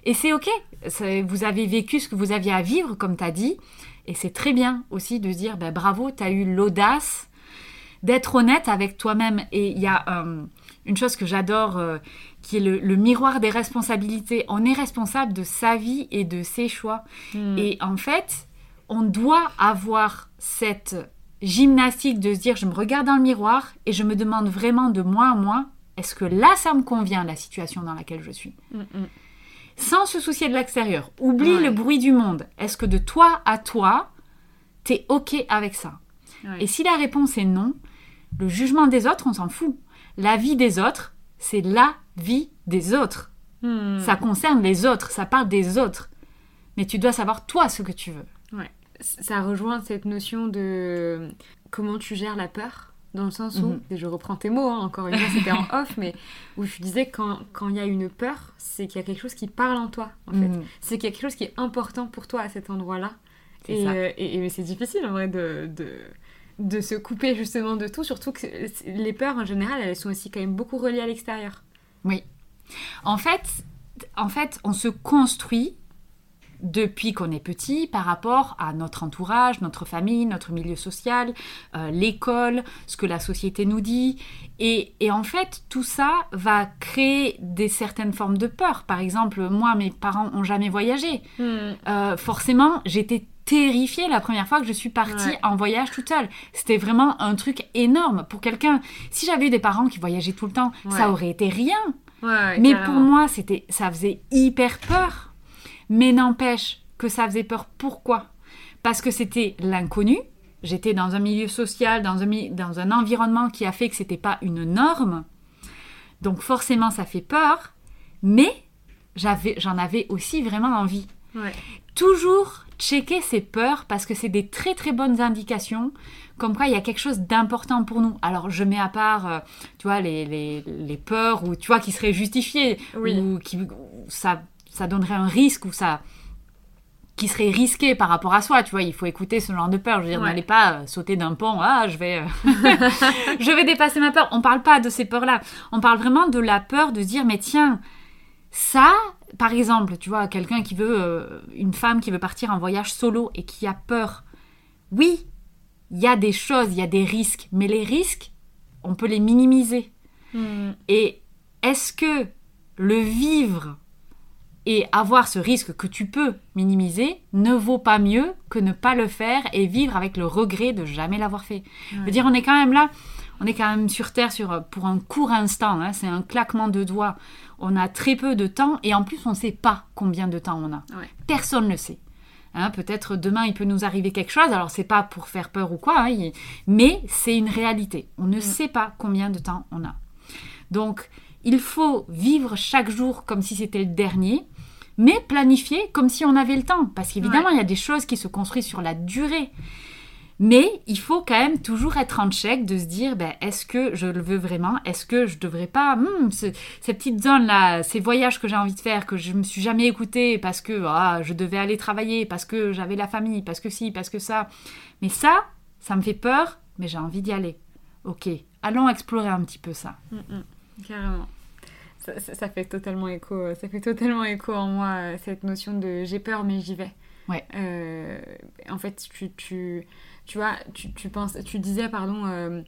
Et c'est ok. Vous avez vécu ce que vous aviez à vivre, comme tu as dit. Et c'est très bien aussi de se dire, ben, bravo, tu as eu l'audace d'être honnête avec toi-même. Et il y a euh, une chose que j'adore, euh, qui est le, le miroir des responsabilités. On est responsable de sa vie et de ses choix. Mm. Et en fait, on doit avoir cette gymnastique de se dire je me regarde dans le miroir et je me demande vraiment de moi à moi, est-ce que là ça me convient la situation dans laquelle je suis? Mm, mm. Sans se soucier de l'extérieur. Oublie Ouais. le bruit du monde. Est-ce que de toi à toi, t'es OK avec ça? Ouais. Et si la réponse est non, le jugement des autres, on s'en fout. La vie des autres, c'est la vie des autres. Mm. Ça concerne les autres, ça parle des autres. Mais tu dois savoir toi ce que tu veux. ça rejoint cette notion de comment tu gères la peur, dans le sens où, Mhm. et je reprends tes mots, hein, encore une fois c'était en (laughs) off, mais où je disais quand quand il y a une peur, c'est qu'il y a quelque chose qui parle en toi, en fait. Mhm. C'est qu'il y a quelque chose qui est important pour toi à cet endroit-là. Et, euh, et, et c'est difficile en vrai de, de, de se couper justement de tout, surtout que les peurs en général, elles sont aussi quand même beaucoup reliées à l'extérieur. Oui. En fait, en fait, on se construit depuis qu'on est petit par rapport à notre entourage, notre famille, notre milieu social, euh, l'école, ce que la société nous dit. Et, et en fait, tout ça va créer des certaines formes de peur. Par exemple, moi, mes parents ont jamais voyagé. Euh, forcément, j'étais terrifiée la première fois que je suis partie Ouais. en voyage toute seule. C'était vraiment un truc énorme pour quelqu'un. Si j'avais eu des parents qui voyageaient tout le temps, Ouais. ça aurait été rien. Ouais, Mais carrément. pour moi, c'était, ça faisait hyper peur. Mais n'empêche que ça faisait peur. Pourquoi? Parce que c'était l'inconnu. J'étais dans un milieu social, dans un, dans un environnement qui a fait que c'était pas une norme. Donc forcément, ça fait peur. Mais j'avais, j'en avais aussi vraiment envie. Ouais. Toujours checker ses peurs parce que c'est des très très bonnes indications comme quoi il y a quelque chose d'important pour nous. Alors je mets à part, euh, tu vois, les, les, les peurs ou tu vois qui seraient justifiées Oui. ou qui ça ça donnerait un risque ou ça qui serait risqué par rapport à soi, tu vois, il faut écouter ce genre de peur. Je veux dire, Ouais. n'allez pas euh, sauter d'un pont, ah, je vais, euh, (laughs) je vais dépasser ma peur. On parle pas de ces peurs-là. On parle vraiment de la peur de se dire, mais tiens, ça, par exemple, tu vois, quelqu'un qui veut, euh, une femme qui veut partir en voyage solo et qui a peur. Oui, il y a des choses, il y a des risques, mais les risques, on peut les minimiser. Hmm. Et est-ce que le vivre et avoir ce risque que tu peux minimiser ne vaut pas mieux que ne pas le faire et vivre avec le regret de jamais l'avoir fait Je veux dire, on est quand même là, on est quand même sur Terre sur, pour un court instant, hein, c'est un claquement de doigts. On a très peu de temps et en plus on ne sait pas combien de temps on a. Ouais. Personne ne le sait. Hein, Peut-être demain il peut nous arriver quelque chose, alors c'est pas pour faire peur ou quoi, hein, il- mais c'est une réalité. On ne sait pas combien de temps on a. Donc il faut vivre chaque jour comme si c'était le dernier, mais planifier comme si on avait le temps. Parce qu'évidemment, il y a des choses qui se construisent sur la durée. Mais il faut quand même toujours être en check de se dire, ben, est-ce que je le veux vraiment? Est-ce que je devrais pas? Hmm, ce- Ces petites zones-là, ces voyages que j'ai envie de faire, que je me suis jamais écoutée parce que ah, je devais aller travailler, parce que j'avais la famille, parce que si, parce que ça. Mais ça, ça me fait peur, mais j'ai envie d'y aller. Ok, allons explorer un petit peu ça. Mm, mm, Carrément. Ça, ça- ça fait totalement écho, euh, ça fait totalement écho en moi euh, cette notion de j'ai peur mais j'y vais. Ouais. Euh, en fait, tu, tu, tu vois, tu, tu penses, tu disais pardon, euh,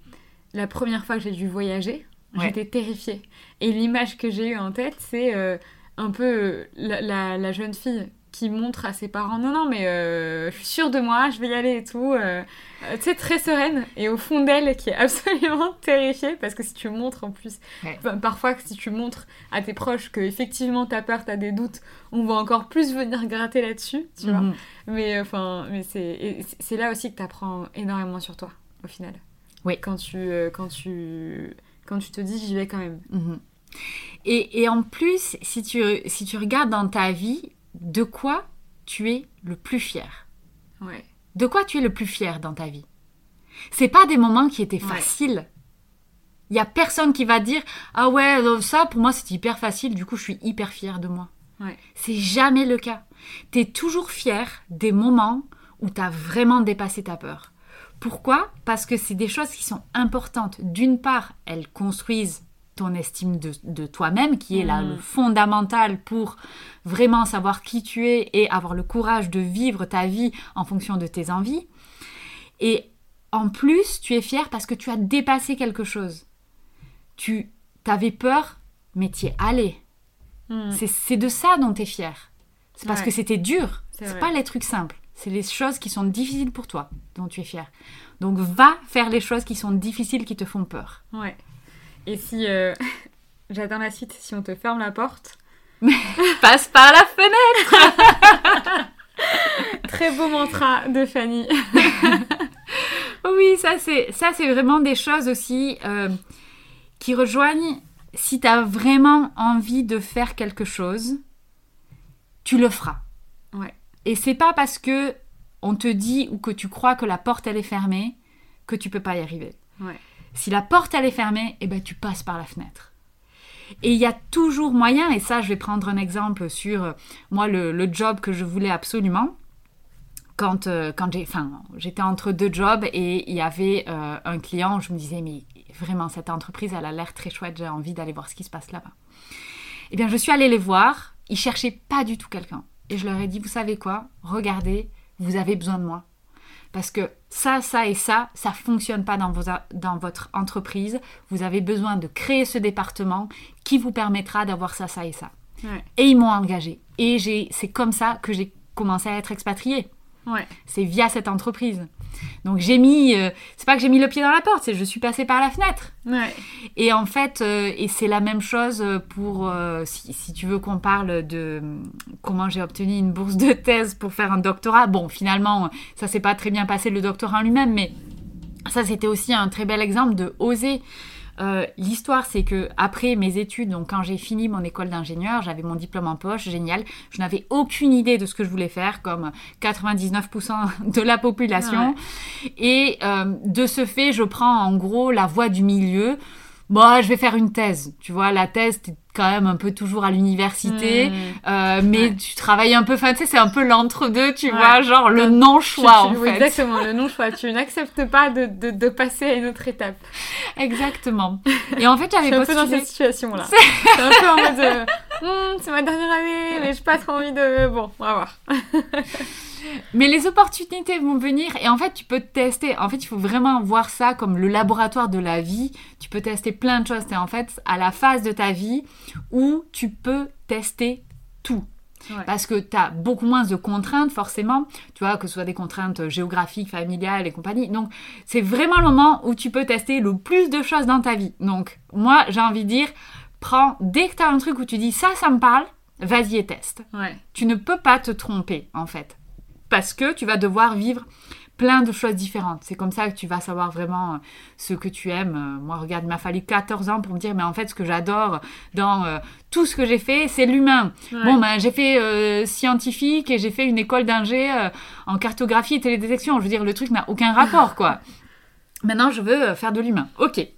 la première fois que j'ai dû voyager, Ouais. j'étais terrifiée. Et l'image que j'ai eue en tête, c'est euh, un peu la, la- la jeune fille qui montre à ses parents non non mais euh, je suis sûre de moi, je vais y aller et tout. euh, euh, tu sais très sereine et au fond d'elle qui est (laughs) absolument terrifiée parce que si tu montres en plus Ouais. Parfois si tu montres à tes proches que effectivement t'as peur, t'as des doutes, on va encore plus venir gratter là-dessus, tu vois. Mhm. Mais enfin, mais c'est c'est- là aussi que t'apprends énormément sur toi au final. Oui. Quand tu euh, quand tu quand tu te dis j'y vais quand même. Mhm. Et, et en plus, si tu, si tu regardes dans ta vie, de quoi tu es le plus fier Ouais. De quoi tu es le plus fier dans ta vie? C'est pas des moments qui étaient Ouais. faciles. Il y a personne qui va dire ah ouais euh, ça pour moi c'était hyper facile du coup je suis hyper fière de moi. Ouais. C'est jamais le cas. Tu es toujours fier des moments où tu as vraiment dépassé ta peur. Pourquoi? Parce que c'est des choses qui sont importantes. D'une part, elles construisent ton estime de, de toi-même, qui est là Mhm. le fondamental pour vraiment savoir qui tu es et avoir le courage de vivre ta vie en fonction de tes envies. Et en plus, tu es fier parce que tu as dépassé quelque chose. Tu avais peur, mais tu y es allé. Mm. C'est- C'est de ça dont tu es fier. C'est parce Ouais. que c'était dur. C'est pas les trucs simples. C'est les choses qui sont difficiles pour toi dont tu es fier. Donc va faire les choses qui sont difficiles, qui te font peur. Ouais. Et si euh, (laughs) j'attends la suite, si on te ferme la porte, (laughs) Passe par la fenêtre (laughs) très beau mantra de Fanny. Oui, ça c'est ça c'est vraiment des choses aussi euh, qui rejoignent si tu as vraiment envie de faire quelque chose, tu le feras. Ouais. Et c'est pas parce que on te dit ou que tu crois que la porte elle est fermée que tu peux pas y arriver. Ouais. Si la porte elle est fermée, eh ben tu passes par la fenêtre. Et il y a toujours moyen, et ça je vais prendre un exemple sur euh, moi le, job que je voulais absolument. Quand, euh, quand j'ai, enfin, j'étais entre deux jobs et il y avait euh, un client, je me disais mais vraiment cette entreprise elle a l'air très chouette, j'ai envie d'aller voir ce qui se passe là-bas. Eh bien je suis allée les voir, ils cherchaient pas du tout quelqu'un. Et je leur ai dit vous savez quoi, regardez, vous avez besoin de moi. Parce que ça, ça et ça, ça fonctionne pas dans, vos, dans votre entreprise. Vous avez besoin de créer ce département qui vous permettra d'avoir ça, ça et ça. Ouais. Et ils m'ont engagé. Et c'est comme ça que j'ai commencé à être expatriée. Ouais. C'est via cette entreprise. Donc j'ai mis, euh, c'est pas que j'ai mis le pied dans la porte, c'est je suis passée par la fenêtre. Ouais. Et en fait, euh, et c'est la même chose pour, euh, si, si tu veux qu'on parle de comment j'ai obtenu une bourse de thèse pour faire un doctorat. Bon, finalement, ça s'est pas très bien passé le doctorat en lui-même, mais ça c'était aussi un très bel exemple de oser. Euh, L'histoire, c'est que après mes études, donc quand j'ai fini mon école d'ingénieur, j'avais mon diplôme en poche, génial. Je n'avais aucune idée de ce que je voulais faire, comme 99% de la population. Et euh, de ce fait, je prends en gros la voie du milieu bon, je vais faire une thèse. Tu vois, la thèse, t'es quand même un peu toujours à l'université, Hmm. euh, mais Ouais. tu travailles un peu, enfin, tu sais, c'est un peu l'entre-deux, tu Ouais. vois, genre le non-choix, en oui, fait. Exactement, le non-choix. Tu n'acceptes pas de, de, de passer à une autre étape. Exactement. Et en fait, Je j'avais suis un peu dans postulé. cette situation-là. (laughs) C'est un peu en mode, euh, Hmm, c'est ma dernière année, mais j'ai pas trop envie de... Bon, on va voir. Mais les opportunités vont venir et en fait, tu peux tester. En fait, il faut vraiment voir ça comme le laboratoire de la vie. Tu peux tester plein de choses. C'est en fait à la phase de ta vie où tu peux tester tout. Ouais. Parce que tu as beaucoup moins de contraintes, forcément. Tu vois, que ce soit des contraintes géographiques, familiales et compagnie. Donc, c'est vraiment le moment où tu peux tester le plus de choses dans ta vie. Donc, moi, j'ai envie de dire, prends, dès que tu as un truc où tu dis ça, ça me parle, vas-y et teste Ouais. tu ne peux pas te tromper en fait. Parce que tu vas devoir vivre plein de choses différentes. C'est comme ça que tu vas savoir vraiment euh, ce que tu aimes. Euh, Moi, regarde, il m'a fallu 14 ans pour me dire, mais en fait, ce que j'adore dans euh, tout ce que j'ai fait, c'est l'humain. Ouais. Bon, ben, j'ai fait euh, scientifique et j'ai fait une école d'ingé euh, en cartographie et télédétection. Je veux dire, le truc n'a aucun rapport, quoi. (laughs) Maintenant, je veux faire de l'humain. Ok. (laughs)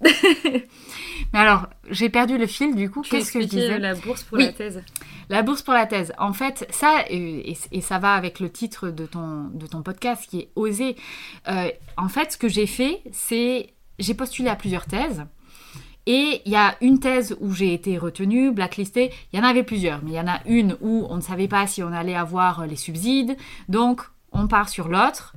mais alors, j'ai perdu le fil, du coup. Qu'est-ce que je disais la bourse pour Oui. la thèse. la bourse pour la thèse. En fait, ça, et, et- et ça va avec le titre de ton, de ton podcast qui est Oser. Euh, en fait, ce que j'ai fait, c'est. J'ai postulé à plusieurs thèses. Et il y a une thèse où j'ai été retenue, blacklistée. Il y en avait plusieurs, mais il y en a une où on ne savait pas si on allait avoir les subsides. Donc, on part sur l'autre.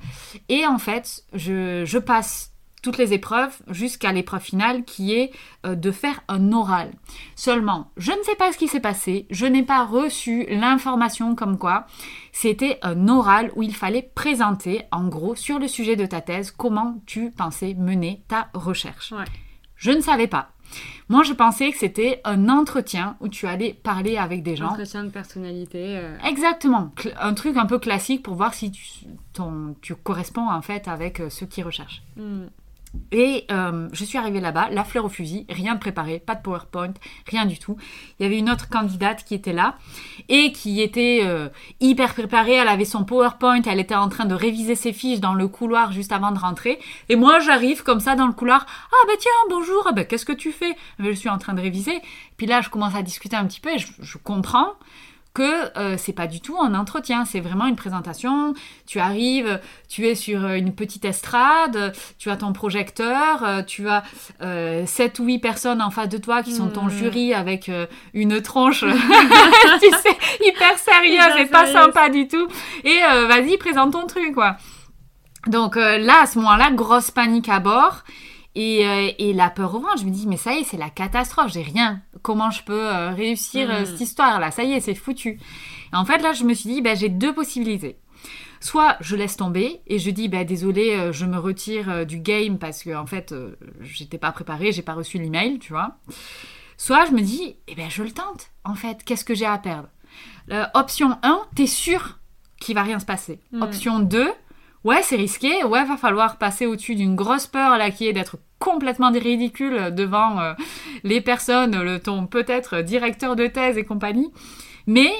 Et en fait, je, je passe toutes les épreuves jusqu'à l'épreuve finale qui est euh, de faire un oral. Seulement, je ne sais pas ce qui s'est passé, je n'ai pas reçu l'information comme quoi c'était un oral où il fallait présenter, en gros, sur le sujet de ta thèse, comment tu pensais mener ta recherche. Ouais. Je ne savais pas. Moi, je pensais que c'était un entretien où tu allais parler avec des gens. Entretien de personnalité. euh, Exactement, un truc un peu classique pour voir si tu, ton- tu corresponds en fait avec euh, ceux qui recherchent. hmm. Et euh, je suis arrivée là-bas, la fleur au fusil, rien de préparé, pas de PowerPoint, rien du tout. Il y avait une autre candidate qui était là et qui était euh, hyper préparée. Elle avait son PowerPoint, elle était en train de réviser ses fiches dans le couloir juste avant de rentrer. Et moi, j'arrive comme ça dans le couloir. Ah ben tiens, bonjour, Ah ben, qu'est-ce que tu fais? Je suis en train de réviser. Puis là, je commence à discuter un petit peu et je comprends que euh, c'est pas du tout un entretien, c'est vraiment une présentation. Tu arrives, tu es sur euh, une petite estrade, tu as ton projecteur, euh, tu as euh, 7 ou 8 personnes en face de toi qui sont ton Mm. jury avec euh, une tronche, (laughs) tu sais, hyper sérieuse et pas sympa du tout. Et vas-y, présente ton truc, quoi. Donc là, à ce moment-là, grosse panique à bord. Et, euh, et la peur au ventre, je me dis, mais ça y est, c'est la catastrophe, j'ai rien. Comment je peux euh, réussir euh, Mm. cette histoire-là? Ça y est, c'est foutu. Et en fait, là, je me suis dit, ben, j'ai deux possibilités. Soit je laisse tomber et je dis, ben, désolé, je me retire du game parce que, en fait, j'étais pas préparée, j'ai pas reçu l'email, tu vois. Soit je me dis, eh ben, je le tente, en fait, qu'est-ce que j'ai à perdre? Option 1, t'es sûr qu'il va rien se passer. Mm. Option 2, ouais, c'est risqué, ouais, va falloir passer au-dessus d'une grosse peur là qui est d'être complètement ridicule devant euh, les personnes, le ton peut-être directeur de thèse et compagnie. Mais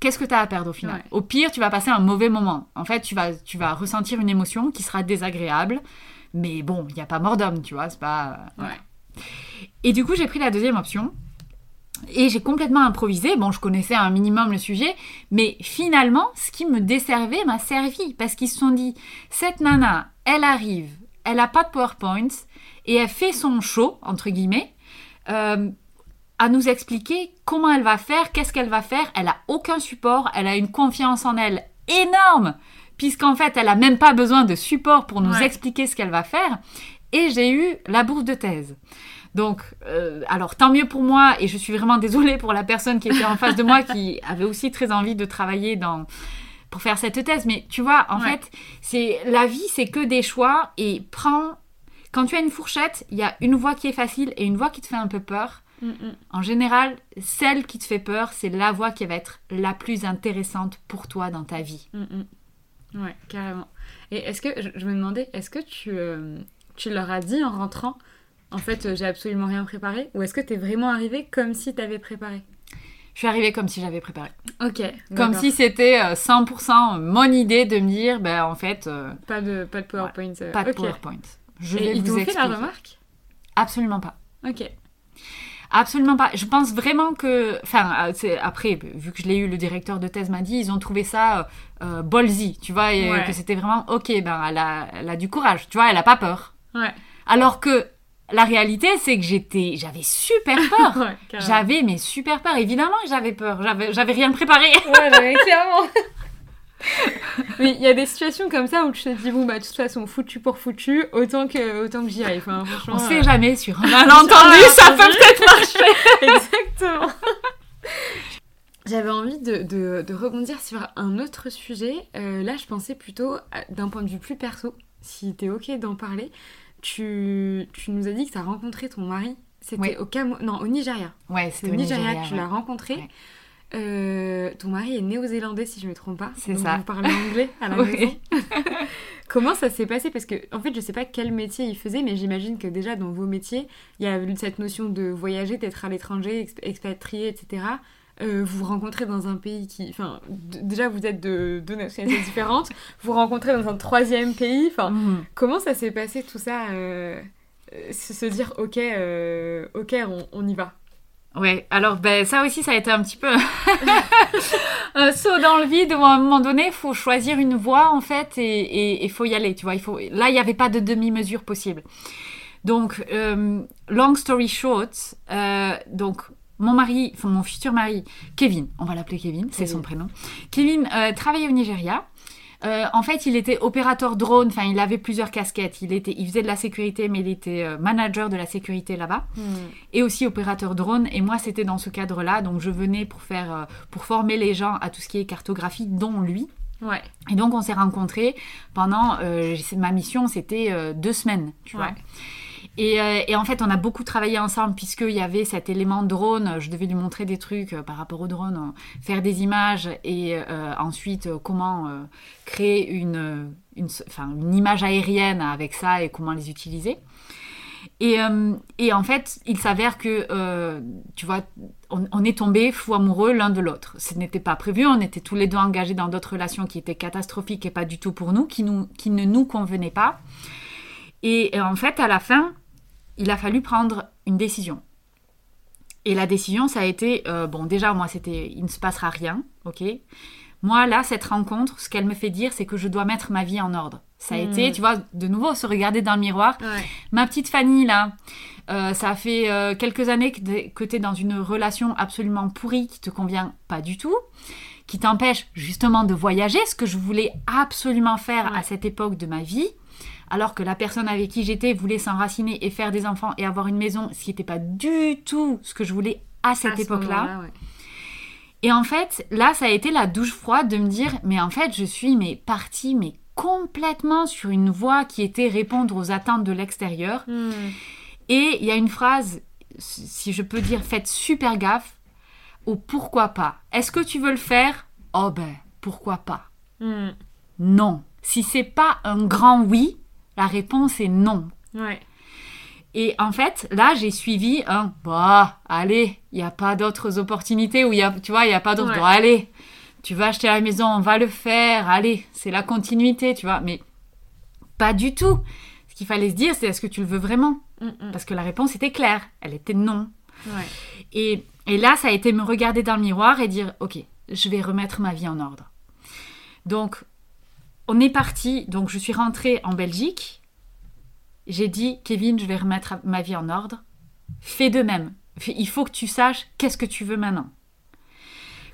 qu'est-ce que tu as à perdre au final Ouais. Au pire, tu vas passer un mauvais moment. En fait, tu vas, tu vas ressentir une émotion qui sera désagréable. Mais bon, il n'y a pas mort d'homme, tu vois, c'est pas... voilà. Et du coup, j'ai pris la deuxième option. Et j'ai complètement improvisé. Bon, je connaissais un minimum le sujet, mais finalement, ce qui me desservait m'a servi parce qu'ils se sont dit cette nana, elle arrive, elle a pas de PowerPoint et elle fait son show entre guillemets euh, à nous expliquer comment elle va faire, qu'est-ce qu'elle va faire. Elle a aucun support, elle a une confiance en elle énorme puisqu'en fait, elle a même pas besoin de support pour nous Ouais. expliquer ce qu'elle va faire. Et j'ai eu la bourse de thèse. Donc, euh, alors tant mieux pour moi, et je suis vraiment désolée pour la personne qui était en face de moi, qui avait aussi très envie de travailler dans pour faire cette thèse. Mais tu vois, en Ouais. fait, c'est la vie, c'est que des choix, et prends. Quand tu as une fourchette, il y a une voie qui est facile et une voie qui te fait un peu peur. Mm, mm. En général, celle qui te fait peur, c'est la voie qui va être la plus intéressante pour toi dans ta vie. Mm. Ouais, carrément. Et est-ce que, je, je me demandais, est-ce que tu, euh, tu leur as dit en rentrant, en fait, euh, j'ai absolument rien préparé Ou est-ce que t'es vraiment arrivé comme si t'avais préparé? Je suis arrivée comme si j'avais préparé. Ok. Comme si c'était euh, 100% mon idée de me dire, ben en fait, euh, Pas de, pas de PowerPoint. euh, pas de. PowerPoint. Je Et vais ils vous fait la remarque? Absolument pas. Ok. Absolument pas. Je pense vraiment que, enfin, euh, après, vu que je l'ai eu, le directeur de thèse m'a dit, ils ont trouvé ça euh, euh ballsy, tu vois, et Ouais. que c'était vraiment ok. Ben, elle a, elle a du courage, tu vois, elle a pas peur. Ouais. Alors que la réalité, c'est que j'étais, j'avais super peur. (laughs) Ouais. J'avais mais super peur. Évidemment que j'avais peur. J'avais, j'avais rien préparé. Ouais, (laughs) clairement. Mais il y a des situations comme ça où tu te dis, bon, bah, de toute façon, foutu pour foutu, autant que, autant que j'y aille. Enfin, franchement. On sait euh, jamais sur un (laughs) malentendu, Ah, ça peut peut-être marcher. Exactement. J'avais envie de, de- de rebondir sur un autre sujet. Euh, là, je pensais plutôt d'un point de vue plus perso, si t'es ok d'en parler. Tu, tu nous as dit que t'as rencontré ton mari. C'était Oui. au Camo... non, au Nigeria. Ouais, C'est au Nigeria, que tu ouais. l'as rencontré. Ouais. Euh, ton mari est néo-zélandais, si je me trompe pas. C'est ça. Vous parlez anglais à la (laughs) Oui. maison. (laughs) Comment ça s'est passé? Parce que, en fait, je sais pas quel métier il faisait, mais j'imagine que déjà dans vos métiers, il y a eu cette notion de voyager, d'être à l'étranger, exp- expatrié, etc. Euh, vous rencontrez dans un pays qui. Enfin, déjà, vous êtes de deux nationalités (laughs) différentes. vous rencontrez dans un troisième pays. Enfin, Mhm. comment ça s'est passé tout ça euh, euh, se, se dire, ok, euh, ok, on, on y va? Ouais, alors ben, ça aussi, ça a été un petit peu (laughs) un saut dans le vide où à un moment donné, il faut choisir une voie en fait et il faut y aller, tu vois. Il faut... Là, il n'y avait pas de demi-mesure possible. Donc, euh, long story short, euh, donc mon mari, enfin mon futur mari, Kevin, on va l'appeler Kevin, c'est son prénom. Kevin euh, travaillait au Nigeria. Euh, en fait, il était opérateur drone, enfin, il avait plusieurs casquettes. Il, était, il faisait de la sécurité, mais il était euh, manager de la sécurité là-bas et aussi opérateur drone. Et moi, c'était dans ce cadre-là. Donc, je venais pour faire, euh, pour former les gens à tout ce qui est cartographie, dont lui. Ouais. Et donc, on s'est rencontrés pendant ma mission, c'était deux semaines, tu vois. Euh, et en fait, on a beaucoup travaillé ensemble puisqu'il y avait cet élément drone. Je devais lui montrer des trucs euh, par rapport au drone, euh, faire des images et ensuite comment créer une, image aérienne avec ça et comment les utiliser. Et, en fait, il s'avère que, tu vois, on, est tombés fous amoureux l'un de l'autre. Ce n'était pas prévu, on était tous les deux engagés dans d'autres relations qui étaient catastrophiques et pas du tout pour nous, qui, ne nous convenaient pas. Et, en fait, à la fin, il a fallu prendre une décision. Et la décision, ça a été, euh, bon, déjà, moi, c'était, il ne se passera rien, ok Moi, là, cette rencontre, ce qu'elle me fait dire, c'est que je dois mettre ma vie en ordre. Ça a Mm. été, tu vois, de nouveau, se regarder dans le miroir. Ouais. Ma petite Fanny, là, euh, ça fait euh, quelques années que tu es dans une relation absolument pourrie qui te convient pas du tout, qui t'empêche justement de voyager, ce que je voulais absolument faire Ouais. à cette époque de ma vie, alors que la personne avec qui j'étais voulait s'enraciner et faire des enfants et avoir une maison, ce qui n'était pas du tout ce que je voulais à cette époque-là. ouais. Et en fait, là, ça a été la douche froide de me dire, mais en fait, je suis mais partie, mais complètement sur une voie qui était répondre aux attentes de l'extérieur. Hmm. Et il y a une phrase, si je peux dire, faites super gaffe, au pourquoi pas. Est-ce que tu veux le faire? Oh ben, pourquoi pas Hmm. Non. Si c'est pas un grand oui, la réponse est non. Ouais. Et en fait, là, j'ai suivi un bah, allez, il n'y a pas d'autres opportunités ou il y a, tu vois, il n'y a pas d'autres. Ouais. Bon, allez, tu vas acheter la maison, on va le faire, allez, c'est la continuité, tu vois. Mais pas du tout. Ce qu'il fallait se dire, c'est est-ce que tu le veux vraiment? Parce que la réponse était claire, elle était non. Ouais. Et, et là, ça a été me regarder dans le miroir et dire, ok, je vais remettre ma vie en ordre. Donc, on est parti. Donc, je suis rentrée en Belgique. J'ai dit, Kevin, je vais remettre ma vie en ordre. Fais de même. Il faut que tu saches qu'est-ce que tu veux maintenant.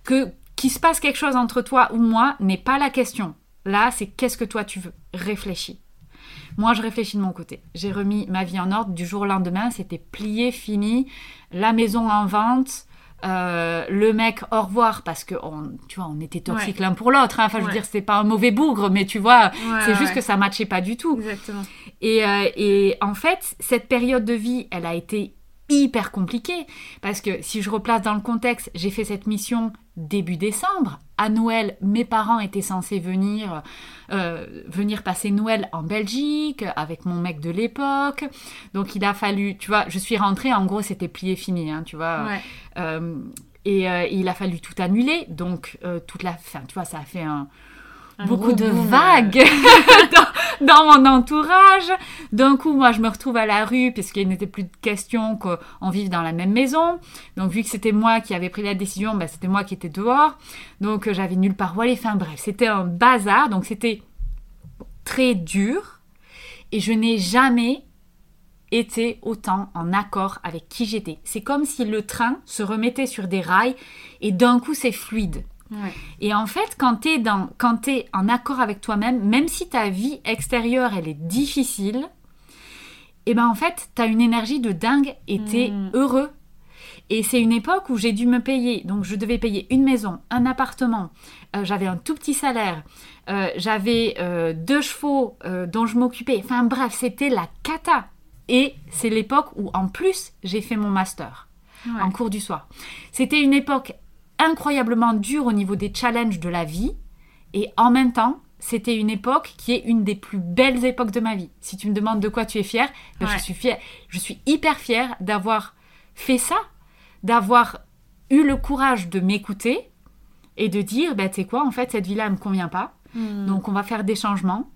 Que qu'il se passe quelque chose entre toi ou moi n'est pas la question. Là, c'est qu'est-ce que toi tu veux. Réfléchis. Moi, je réfléchis de mon côté. J'ai remis ma vie en ordre du jour au lendemain. C'était plié, fini. La maison en vente. Euh, le mec, au revoir, parce que on, tu vois, on était toxiques l'un pour l'autre. hein. Enfin, je veux Ouais. dire, c'était pas un mauvais bougre, mais tu vois, Ouais, c'est juste que ça matchait pas du tout. Exactement. Et, euh, et en fait, cette période de vie, elle a été hyper compliquée parce que si je replace dans le contexte, j'ai fait cette mission début décembre. À Noël, mes parents étaient censés venir, euh, venir passer Noël en Belgique avec mon mec de l'époque. Donc il a fallu, tu vois, je suis rentrée, en gros c'était plié fini, hein, tu vois. Ouais. Euh, et euh, il a fallu tout annuler, donc toute la fin, tu vois, ça a fait un, Un beaucoup de boom, vagues (laughs) dans mon entourage. D'un coup, moi, je me retrouve à la rue puisqu'il n'était plus de question qu'on vive dans la même maison. Donc, vu que c'était moi qui avais pris la décision, ben, c'était moi qui étais dehors. Donc, euh, j'avais nulle part où aller. Enfin, bref, c'était un bazar. Donc, c'était très dur. Et je n'ai jamais été autant en accord avec qui j'étais. C'est comme si le train se remettait sur des rails et d'un coup c'est fluide. Et en fait, quand tu es, dans, quand es en accord avec toi-même, même si ta vie extérieure, elle est difficile, et eh ben en fait, tu as une énergie de dingue et tu es mm. heureux. Et c'est une époque où j'ai dû me payer. Donc, je devais payer une maison, un appartement. Euh, j'avais un tout petit salaire. Euh, j'avais euh, deux chevaux dont je m'occupais. Enfin, bref, c'était la cata. Et c'est l'époque où, en plus, j'ai fait mon master en cours du soir. C'était une époque incroyablement dure au niveau des challenges de la vie. Et en même temps, c'était une époque qui est une des plus belles époques de ma vie. Si tu me demandes de quoi tu es fière, ben, je suis fière. Je suis hyper fière d'avoir fait ça, d'avoir eu le courage de m'écouter et de dire, ben, tu sais quoi, en fait, cette vie-là, ne me convient pas. Hmm. Donc, on va faire des changements.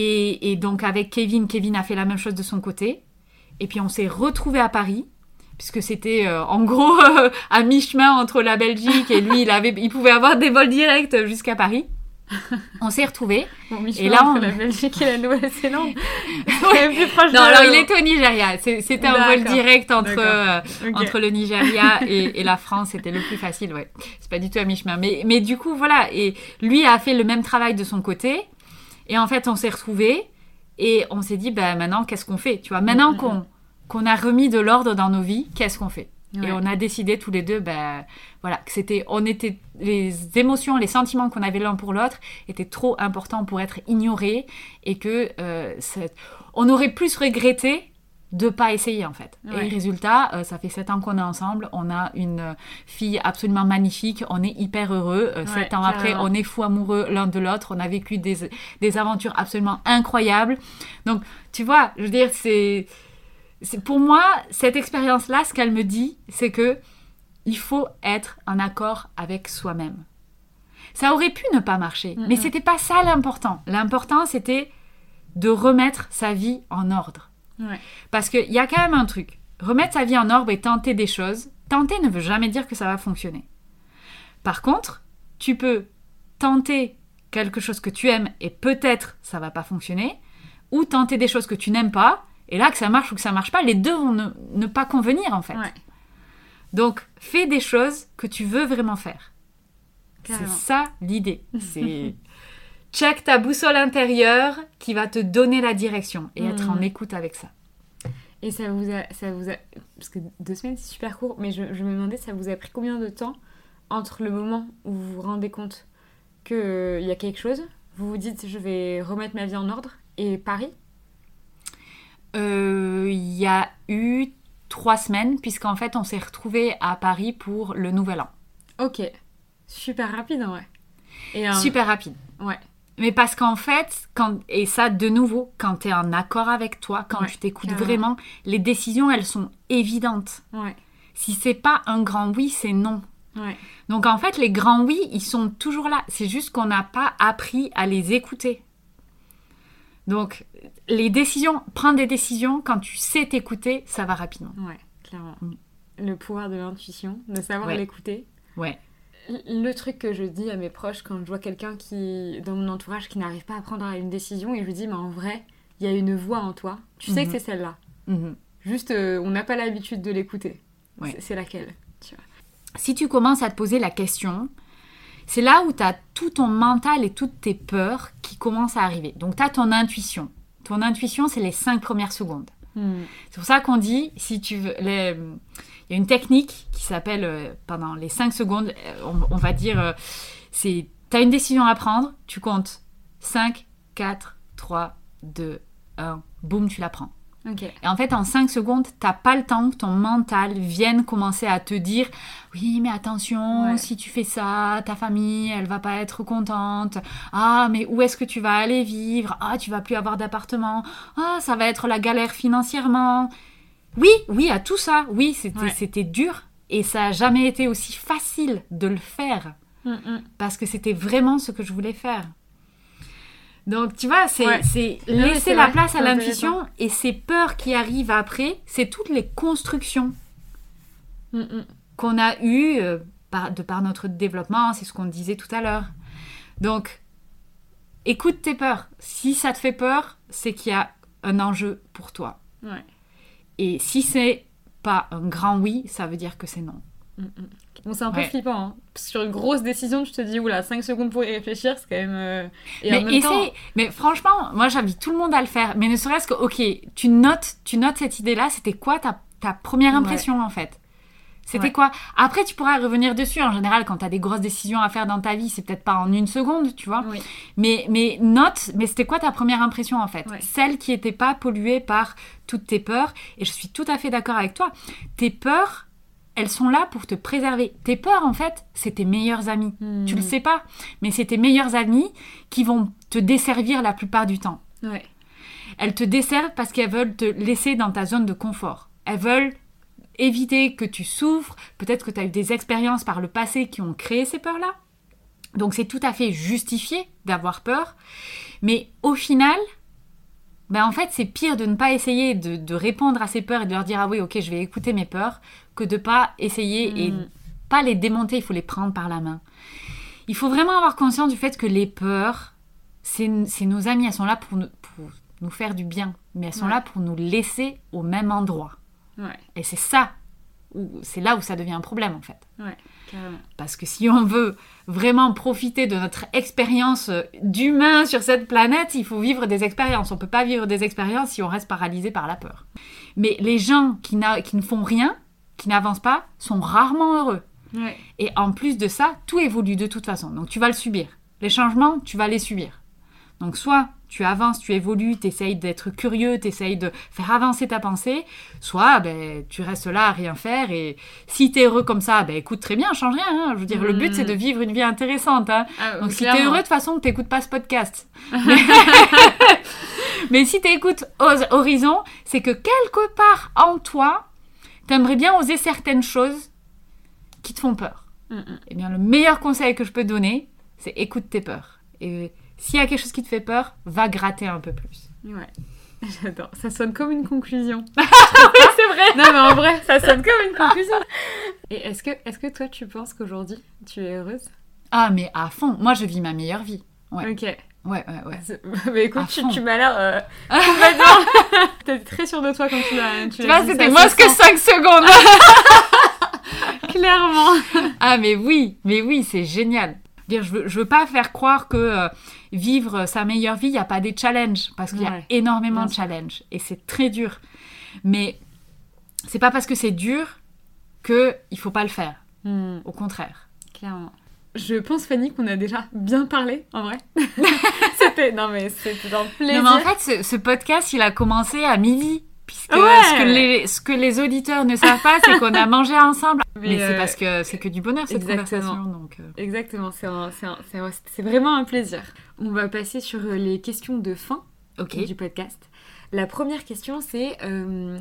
Et, donc avec Kevin, Kevin a fait la même chose de son côté. Et puis on s'est retrouvés à Paris puisque c'était euh, en gros (laughs) à mi-chemin entre la Belgique et lui, il avait, il pouvait avoir des vols directs jusqu'à Paris. (laughs) On s'est retrouvés. et là, entre la Belgique et la Nouvelle-Zélande. (laughs) plus proche non, alors il était au Nigeria. C'était un vol direct entre, euh, entre le Nigeria et, et la France. C'était le plus facile, ouais. C'est pas du tout à mi-chemin. Mais, mais du coup, voilà. Et lui a fait le même travail de son côté. Et en fait, on s'est retrouvés et on s'est dit, bah, maintenant, qu'est-ce qu'on fait? Tu vois, maintenant qu'on qu'on a remis de l'ordre dans nos vies, qu'est-ce qu'on fait? Et on a décidé tous les deux, ben voilà, que c'était, on était, les émotions, les sentiments qu'on avait l'un pour l'autre étaient trop importants pour être ignorés et que euh, on aurait plus regretté de pas essayer en fait. Et résultat, euh, ça fait sept ans qu'on est ensemble, on a une fille absolument magnifique, on est hyper heureux. Euh, sept ans après, on est fou amoureux l'un de l'autre, on a vécu des, des, aventures absolument incroyables. Donc, tu vois, je veux dire, c'est pour moi cette expérience-là, ce qu'elle me dit, c'est que il faut être en accord avec soi-même. Ça aurait pu ne pas marcher, mais c'était pas ça l'important. L'important, c'était de remettre sa vie en ordre. Parce qu'il y a quand même un truc. Remettre sa vie en ordre et tenter des choses, tenter ne veut jamais dire que ça va fonctionner. Par contre, tu peux tenter quelque chose que tu aimes et peut-être ça va pas fonctionner, ou tenter des choses que tu n'aimes pas, et là que ça marche ou que ça marche pas, les deux vont ne, pas convenir en fait. Donc, fais des choses que tu veux vraiment faire. C'est ça l'idée. (laughs) C'est check ta boussole intérieure qui va te donner la direction et être en mm. écoute avec ça. Et ça vous a, ça vous a, parce que deux semaines c'est super court, mais je, me demandais ça vous a pris combien de temps entre le moment où vous vous rendez compte qu'il euh, y a quelque chose, vous vous dites je vais remettre ma vie en ordre et Paris Il y a eu trois semaines puisqu'en fait on s'est retrouvé à Paris pour le Nouvel An. Ok, super rapide en vrai. Et, Super rapide. Ouais. Mais parce qu'en fait, quand, et ça de nouveau, quand tu es en accord avec toi, quand tu t'écoutes vraiment, les décisions, elles sont évidentes. Ouais. Si c'est pas un grand oui, c'est non. Donc en fait, les grands oui, ils sont toujours là. C'est juste qu'on n'a pas appris à les écouter. Donc les décisions, prendre des décisions, quand tu sais t'écouter, ça va rapidement. Ouais, clairement. Mm. Le pouvoir de l'intuition, de savoir l'écouter. Ouais. Le truc que je dis à mes proches quand je vois quelqu'un qui, dans mon entourage, qui n'arrive pas à prendre une décision, et je lui dis, mais en vrai, il y a une voix en toi. Tu sais que mhm. c'est celle-là. Mhm. Juste, euh, on n'a pas l'habitude de l'écouter. C'est laquelle Si tu commences à te poser la question, c'est là où tu as tout ton mental et toutes tes peurs qui commencent à arriver. Donc, tu as ton intuition. Ton intuition, c'est les cinq premières secondes. Hmm. C'est pour ça qu'on dit, si tu veux, les, il y a une technique qui s'appelle, euh, pendant les 5 secondes, euh, on, va dire, euh, c'est, tu as une décision à prendre, tu comptes 5, 4, 3, 2, 1, boum, tu la prends. Et en fait, en 5 secondes, t'as pas le temps que ton mental vienne commencer à te dire Oui, mais attention, si tu fais ça, ta famille, elle va pas être contente. Ah, mais où est-ce que tu vas aller vivre? Ah, tu vas plus avoir d'appartement. Ah, ça va être la galère financièrement. Oui, oui, à tout ça. Oui, c'était dur. Et ça n'a jamais été aussi facile de le faire. Mm, mm. Parce que c'était vraiment ce que je voulais faire. Donc, tu vois, c'est Ouais. laisser la vrai, place à l'intuition et ces peurs qui arrivent après, c'est toutes les constructions Mm, mm. qu'on a eues euh, par, de par notre développement, c'est ce qu'on disait tout à l'heure. Donc, écoute tes peurs. Si ça te fait peur, c'est qu'il y a un enjeu pour toi. Ouais. Et si c'est pas un grand oui, ça veut dire que c'est non. Mm, Bon, c'est un peu Ouais. flippant. Hein. Sur une grosse décision, je te dis, oula, 5 secondes pour y réfléchir, c'est quand même. euh, Et mais en même temps, essaye- mais franchement, moi j'invite tout le monde à le faire. Mais ne serait-ce que, ok, tu notes, tu notes cette idée-là, c'était quoi ta, ta première Ouais. impression en fait? C'était Ouais. quoi? Après, tu pourras revenir dessus. En général, quand tu as des grosses décisions à faire dans ta vie, c'est peut-être pas en une seconde, tu vois. Oui. Mais, mais note, mais c'était quoi ta première impression en fait? Ouais. Celle qui n'était pas polluée par toutes tes peurs. Et je suis tout à fait d'accord avec toi. Tes peurs, elles sont là pour te préserver. Tes peurs, en fait, c'est tes meilleurs amis. Mm. Tu le sais pas, mais c'est tes meilleurs amis qui vont te desservir la plupart du temps. Ouais. Elles te desservent parce qu'elles veulent te laisser dans ta zone de confort. Elles veulent éviter que tu souffres. Peut-être que tu as eu des expériences par le passé qui ont créé ces peurs-là. Donc c'est tout à fait justifié d'avoir peur. Mais au final, ben en fait, c'est pire de ne pas essayer de, de répondre à ces peurs et de leur dire ah oui, ok, je vais écouter mes peurs, que de pas essayer et Mm. pas les démonter, il faut les prendre par la main. Il faut vraiment avoir conscience du fait que les peurs, c'est c'est nos amis, elles sont là pour nous, pour nous faire du bien, mais elles sont Ouais. là pour nous laisser au même endroit. Ouais. Et c'est ça, où- c'est là où ça devient un problème en fait. Ouais. Carrément. Parce que si on veut vraiment profiter de notre expérience euh, d'humain sur cette planète, il faut vivre des expériences. On peut pas vivre des expériences si on reste paralysé par la peur. Mais les gens qui, qui ne font rien, qui n'avancent pas, sont rarement heureux. Ouais. Et en plus de ça, tout évolue de toute façon. Donc tu vas le subir. Les changements, tu vas les subir. Donc soit tu avances, tu évolues, tu essayes d'être curieux, tu essayes de faire avancer ta pensée, soit ben, tu restes là à rien faire et si tu es heureux comme ça, ben écoute très bien, change rien. hein. Je veux dire, le but Mm. c'est de vivre une vie intéressante. hein. Ah, Donc si tu es heureux, de toute façon, tu pas ce podcast. Mais, (laughs) (laughs) Mais si tu écoutes Horizon, c'est que quelque part en toi, tu aimerais bien oser certaines choses qui te font peur. Mm, mm. Eh bien, le meilleur conseil que je peux donner, c'est écoute tes peurs. Et s'il y a quelque chose qui te fait peur, va gratter un peu plus. Ouais. (laughs) J'adore. Ça sonne comme une conclusion. (laughs) c'est vrai non, mais en vrai, ça sonne comme une conclusion. (laughs) Et est-ce que, est-ce que toi, tu penses qu'aujourd'hui, tu es heureuse? Ah, mais à fond. Moi, je vis ma meilleure vie. Ouais. Ok. Ouais, ouais, ouais. Mais écoute, tu, tu m'as l'air euh, complètement. T'es très sûre de toi quand tu l'as. Tu vois, c'était moins que 5 secondes. Clairement. ah, mais oui, mais oui, c'est génial. Dire, je veux, je veux pas faire croire que euh, vivre sa meilleure vie, il n'y a pas des challenges, parce qu'il y a énormément Bien de challenges, et c'est très dur. Mais c'est pas parce que c'est dur que il faut pas le faire. Hmm, Au contraire. clairement. Je pense, Fanny, qu'on a déjà bien parlé, en vrai. (laughs) c'était. Non, mais c'était un plaisir. Non, mais en fait, ce, ce podcast, il a commencé à midi. Puisque Ouais. ce, que les, ce que les auditeurs ne savent pas, c'est qu'on a (laughs) mangé ensemble. Mais, Mais, c'est euh, parce que c'est que du bonheur, cette exactement. conversation. Donc, euh, Exactement, c'est vraiment un plaisir. On va passer sur euh, les questions de fin du podcast. La première question, c'est euh,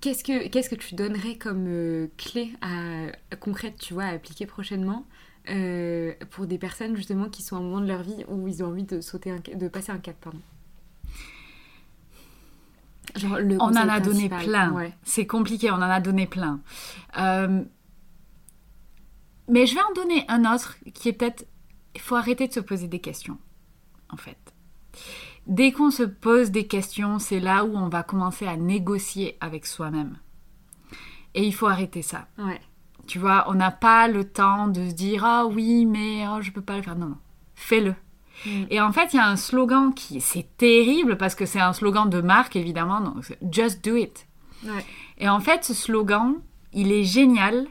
qu'est-ce que qu'est-ce que tu donnerais comme clé à, à- concrète, tu vois, à appliquer prochainement pour des personnes justement qui sont à un moment de leur vie où ils ont envie de sauter, un, de passer un cap, pardon? Genre le On en a donné principal. plein. Ouais. C'est compliqué, on en a donné plein. Euh, Mais je vais en donner un autre qui est peut-être... Il faut arrêter de se poser des questions, en fait. Dès qu'on se pose des questions, c'est là où on va commencer à négocier avec soi-même. Et il faut arrêter ça. Ouais. Tu vois, on n'a pas le temps de se dire ah oui, mais oh, je peux pas le faire. Non, non, fais-le. Mm. Et en fait, il y a un slogan qui c'est terrible parce que c'est un slogan de marque évidemment. Donc, just do it. Ouais. Et en fait, ce slogan, il est génial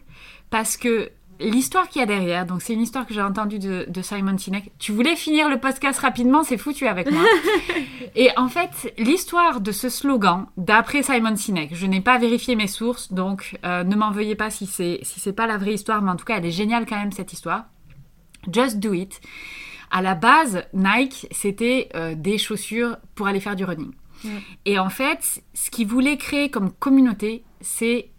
parce que l'histoire qu'il y a derrière, donc c'est une histoire que j'ai entendue de, de Simon Sinek. Tu voulais finir le podcast rapidement, c'est foutu avec moi. (laughs) Et en fait, l'histoire de ce slogan, d'après Simon Sinek, je n'ai pas vérifié mes sources, donc euh, ne m'en veuillez pas si c'est si c'est pas la vraie histoire, mais en tout cas, elle est géniale quand même cette histoire. Just do it. À la base, Nike, c'était euh, des chaussures pour aller faire du running. Mm. Et en fait, ce qu'ils voulaient créer comme communauté, c'est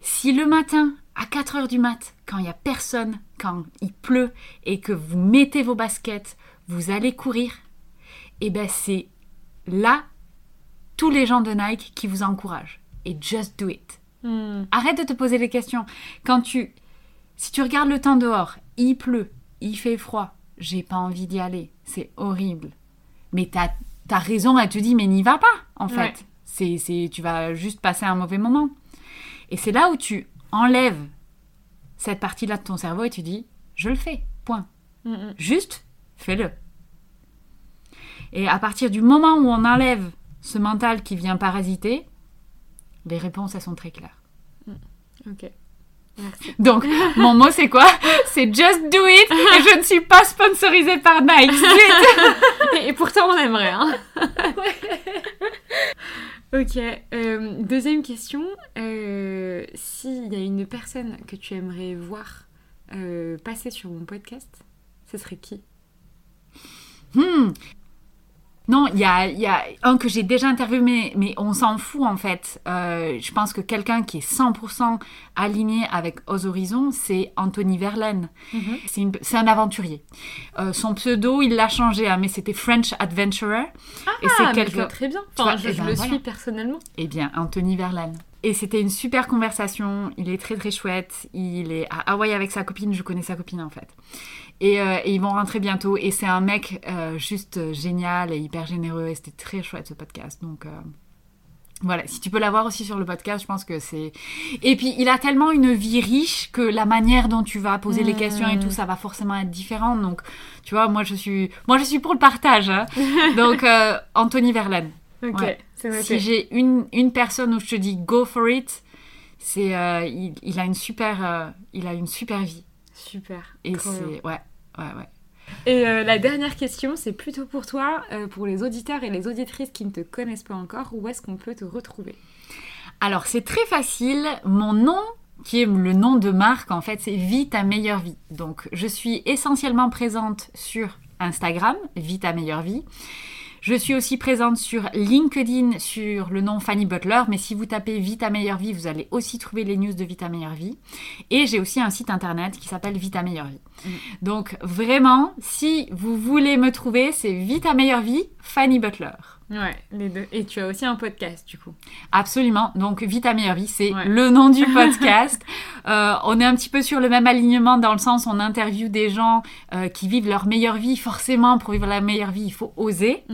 si le matin, à 4 heures du mat, quand il n'y a personne, quand il pleut, et que vous mettez vos baskets, vous allez courir, et ben c'est là tous les gens de Nike qui vous encouragent. Et just do it. Hmm. Arrête de te poser des questions. Quand tu, si tu regardes le temps dehors, il pleut, il fait froid, j'ai pas envie d'y aller, c'est horrible. Mais t'as as raison, elle te dit, mais n'y va pas, en fait. Ouais. C'est, c'est, tu vas juste passer un mauvais moment. Et c'est là où tu enlèves cette partie-là de ton cerveau et tu dis, je le fais, point. Hmm, hmm. Juste, fais-le. Et à partir du moment où on enlève ce mental qui vient parasiter, les réponses, elles sont très claires. Ok. Merci. Donc, mon mot, c'est quoi? C'est just do it et je ne suis pas sponsorisée par Nike. Zut. (laughs) Et pourtant, on aimerait, hein (laughs) Ok. euh, deuxième question. Euh, S'il y a une personne que tu aimerais voir euh, passer sur mon podcast, ce serait qui? Hmm. Non, il y a, il y a un que j'ai déjà interviewé, mais, mais on s'en fout en fait. Euh, je pense que quelqu'un qui est 100% aligné avec Aux Horizons, c'est Anthony Verlaine. C'est une- c'est un aventurier. Euh, son pseudo, il l'a changé, hein, mais c'était French Adventurer. et c'est Ah, mais je quelqu'un. très bien. Tu Enfin, vois, je, eh je ben, le voilà. suis personnellement. Eh bien, Anthony Verlaine. Et c'était une super conversation. Il est très très chouette. Il est à Hawaï avec sa copine. Je connais sa copine en fait. Et, euh, et ils vont rentrer bientôt. Et c'est un mec euh, juste euh, génial et hyper généreux. Et c'était très chouette ce podcast. Donc voilà, si tu peux l'avoir aussi sur le podcast, je pense que c'est. Et puis il a tellement une vie riche que la manière dont tu vas poser les questions et tout, ça va forcément être différent. Donc tu vois, moi je suis, moi je suis pour le partage. hein. (laughs) Donc euh, Anthony Verlaine. Ok, Ouais. c'est. Si j'ai une, une personne où je te dis go for it, c'est euh, il, il a une super euh, il a une super vie Super. et c'est ouais ouais ouais. Et euh, la dernière question, c'est plutôt pour toi, euh, pour les auditeurs et les auditrices qui ne te connaissent pas encore, où est-ce qu'on peut te retrouver? Alors c'est très facile, mon nom qui est le nom de marque en fait, c'est Vie ta meilleure vie. Donc je suis essentiellement présente sur Instagram, Vie ta meilleure vie. Je suis aussi présente sur LinkedIn sur le nom Fanny Butler, mais si vous tapez Vita Meilleure Vie, vous allez aussi trouver les news de Vita Meilleure Vie. Et j'ai aussi un site internet qui s'appelle Vita Meilleure Vie. Donc vraiment, si vous voulez me trouver, c'est Vita Meilleure Vie, Fanny Butler. Ouais, les deux. Et tu as aussi un podcast, du coup. Absolument. Donc Vita Meilleure Vie, c'est Ouais. le nom du (laughs) podcast. Euh, on est un petit peu sur le même alignement dans le sens on interviewe des gens euh, qui vivent leur meilleure vie. Forcément, pour vivre la meilleure vie, il faut oser.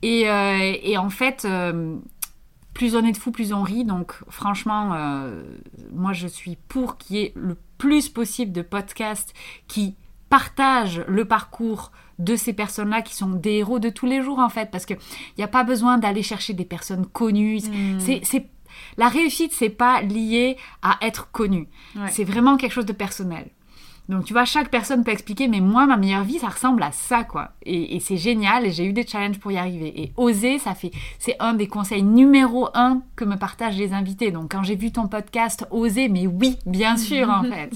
Et, euh, et en fait, plus on est de fou, plus on rit. Donc franchement, moi je suis pour qu'il y ait le plus possible de podcasts qui partagent le parcours de ces personnes-là qui sont des héros de tous les jours en fait. Parce qu'il n'y a pas besoin d'aller chercher des personnes connues. Mm. C'est, c'est- La réussite, c'est pas lié à être connu. Ouais. C'est vraiment quelque chose de personnel. Donc tu vois, chaque personne peut expliquer, mais moi, ma meilleure vie, ça ressemble à ça, quoi. Et, et c'est génial, et j'ai eu des challenges pour y arriver. Et oser, ça fait, c'est un des conseils numéro un que me partagent les invités. Donc quand j'ai vu ton podcast, oser, mais oui, bien sûr, en (laughs) fait.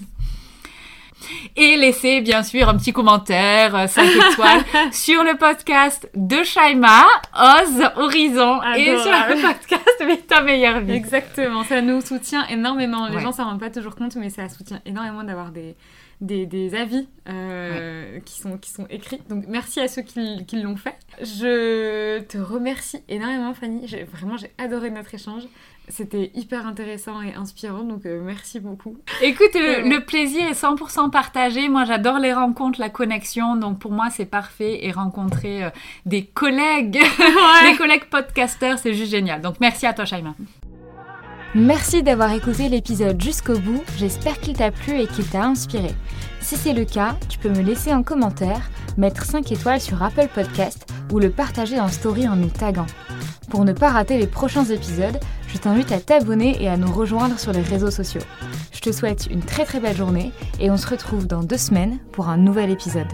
Et laisser, bien sûr, un petit commentaire, 5 (laughs) étoiles, sur le podcast de Shaima, Oz Horizon, et sur le podcast Mais ta meilleure vie. Exactement, ça nous soutient énormément. Les Ouais. gens s'en rendent pas toujours compte, mais ça soutient énormément d'avoir des, des, des avis euh, qui, sont, qui sont écrits. Donc merci à ceux qui, qui l'ont fait. Je te remercie énormément, Fanny. Vraiment, j'ai adoré notre échange. C'était hyper intéressant et inspirant, donc euh, merci beaucoup. Écoute, le, le plaisir est 100% partagé. Moi, j'adore les rencontres, la connexion. Donc, pour moi, c'est parfait. Et rencontrer euh, des collègues, (laughs) des collègues podcasteurs, c'est juste génial. Donc, merci à toi, Shaima. Merci d'avoir écouté l'épisode jusqu'au bout, j'espère qu'il t'a plu et qu'il t'a inspiré. Si c'est le cas, tu peux me laisser un commentaire, mettre 5 étoiles sur Apple Podcast ou le partager en story en nous taguant. Pour ne pas rater les prochains épisodes, je t'invite à t'abonner et à nous rejoindre sur les réseaux sociaux. Je te souhaite une très très belle journée et on se retrouve dans deux semaines pour un nouvel épisode.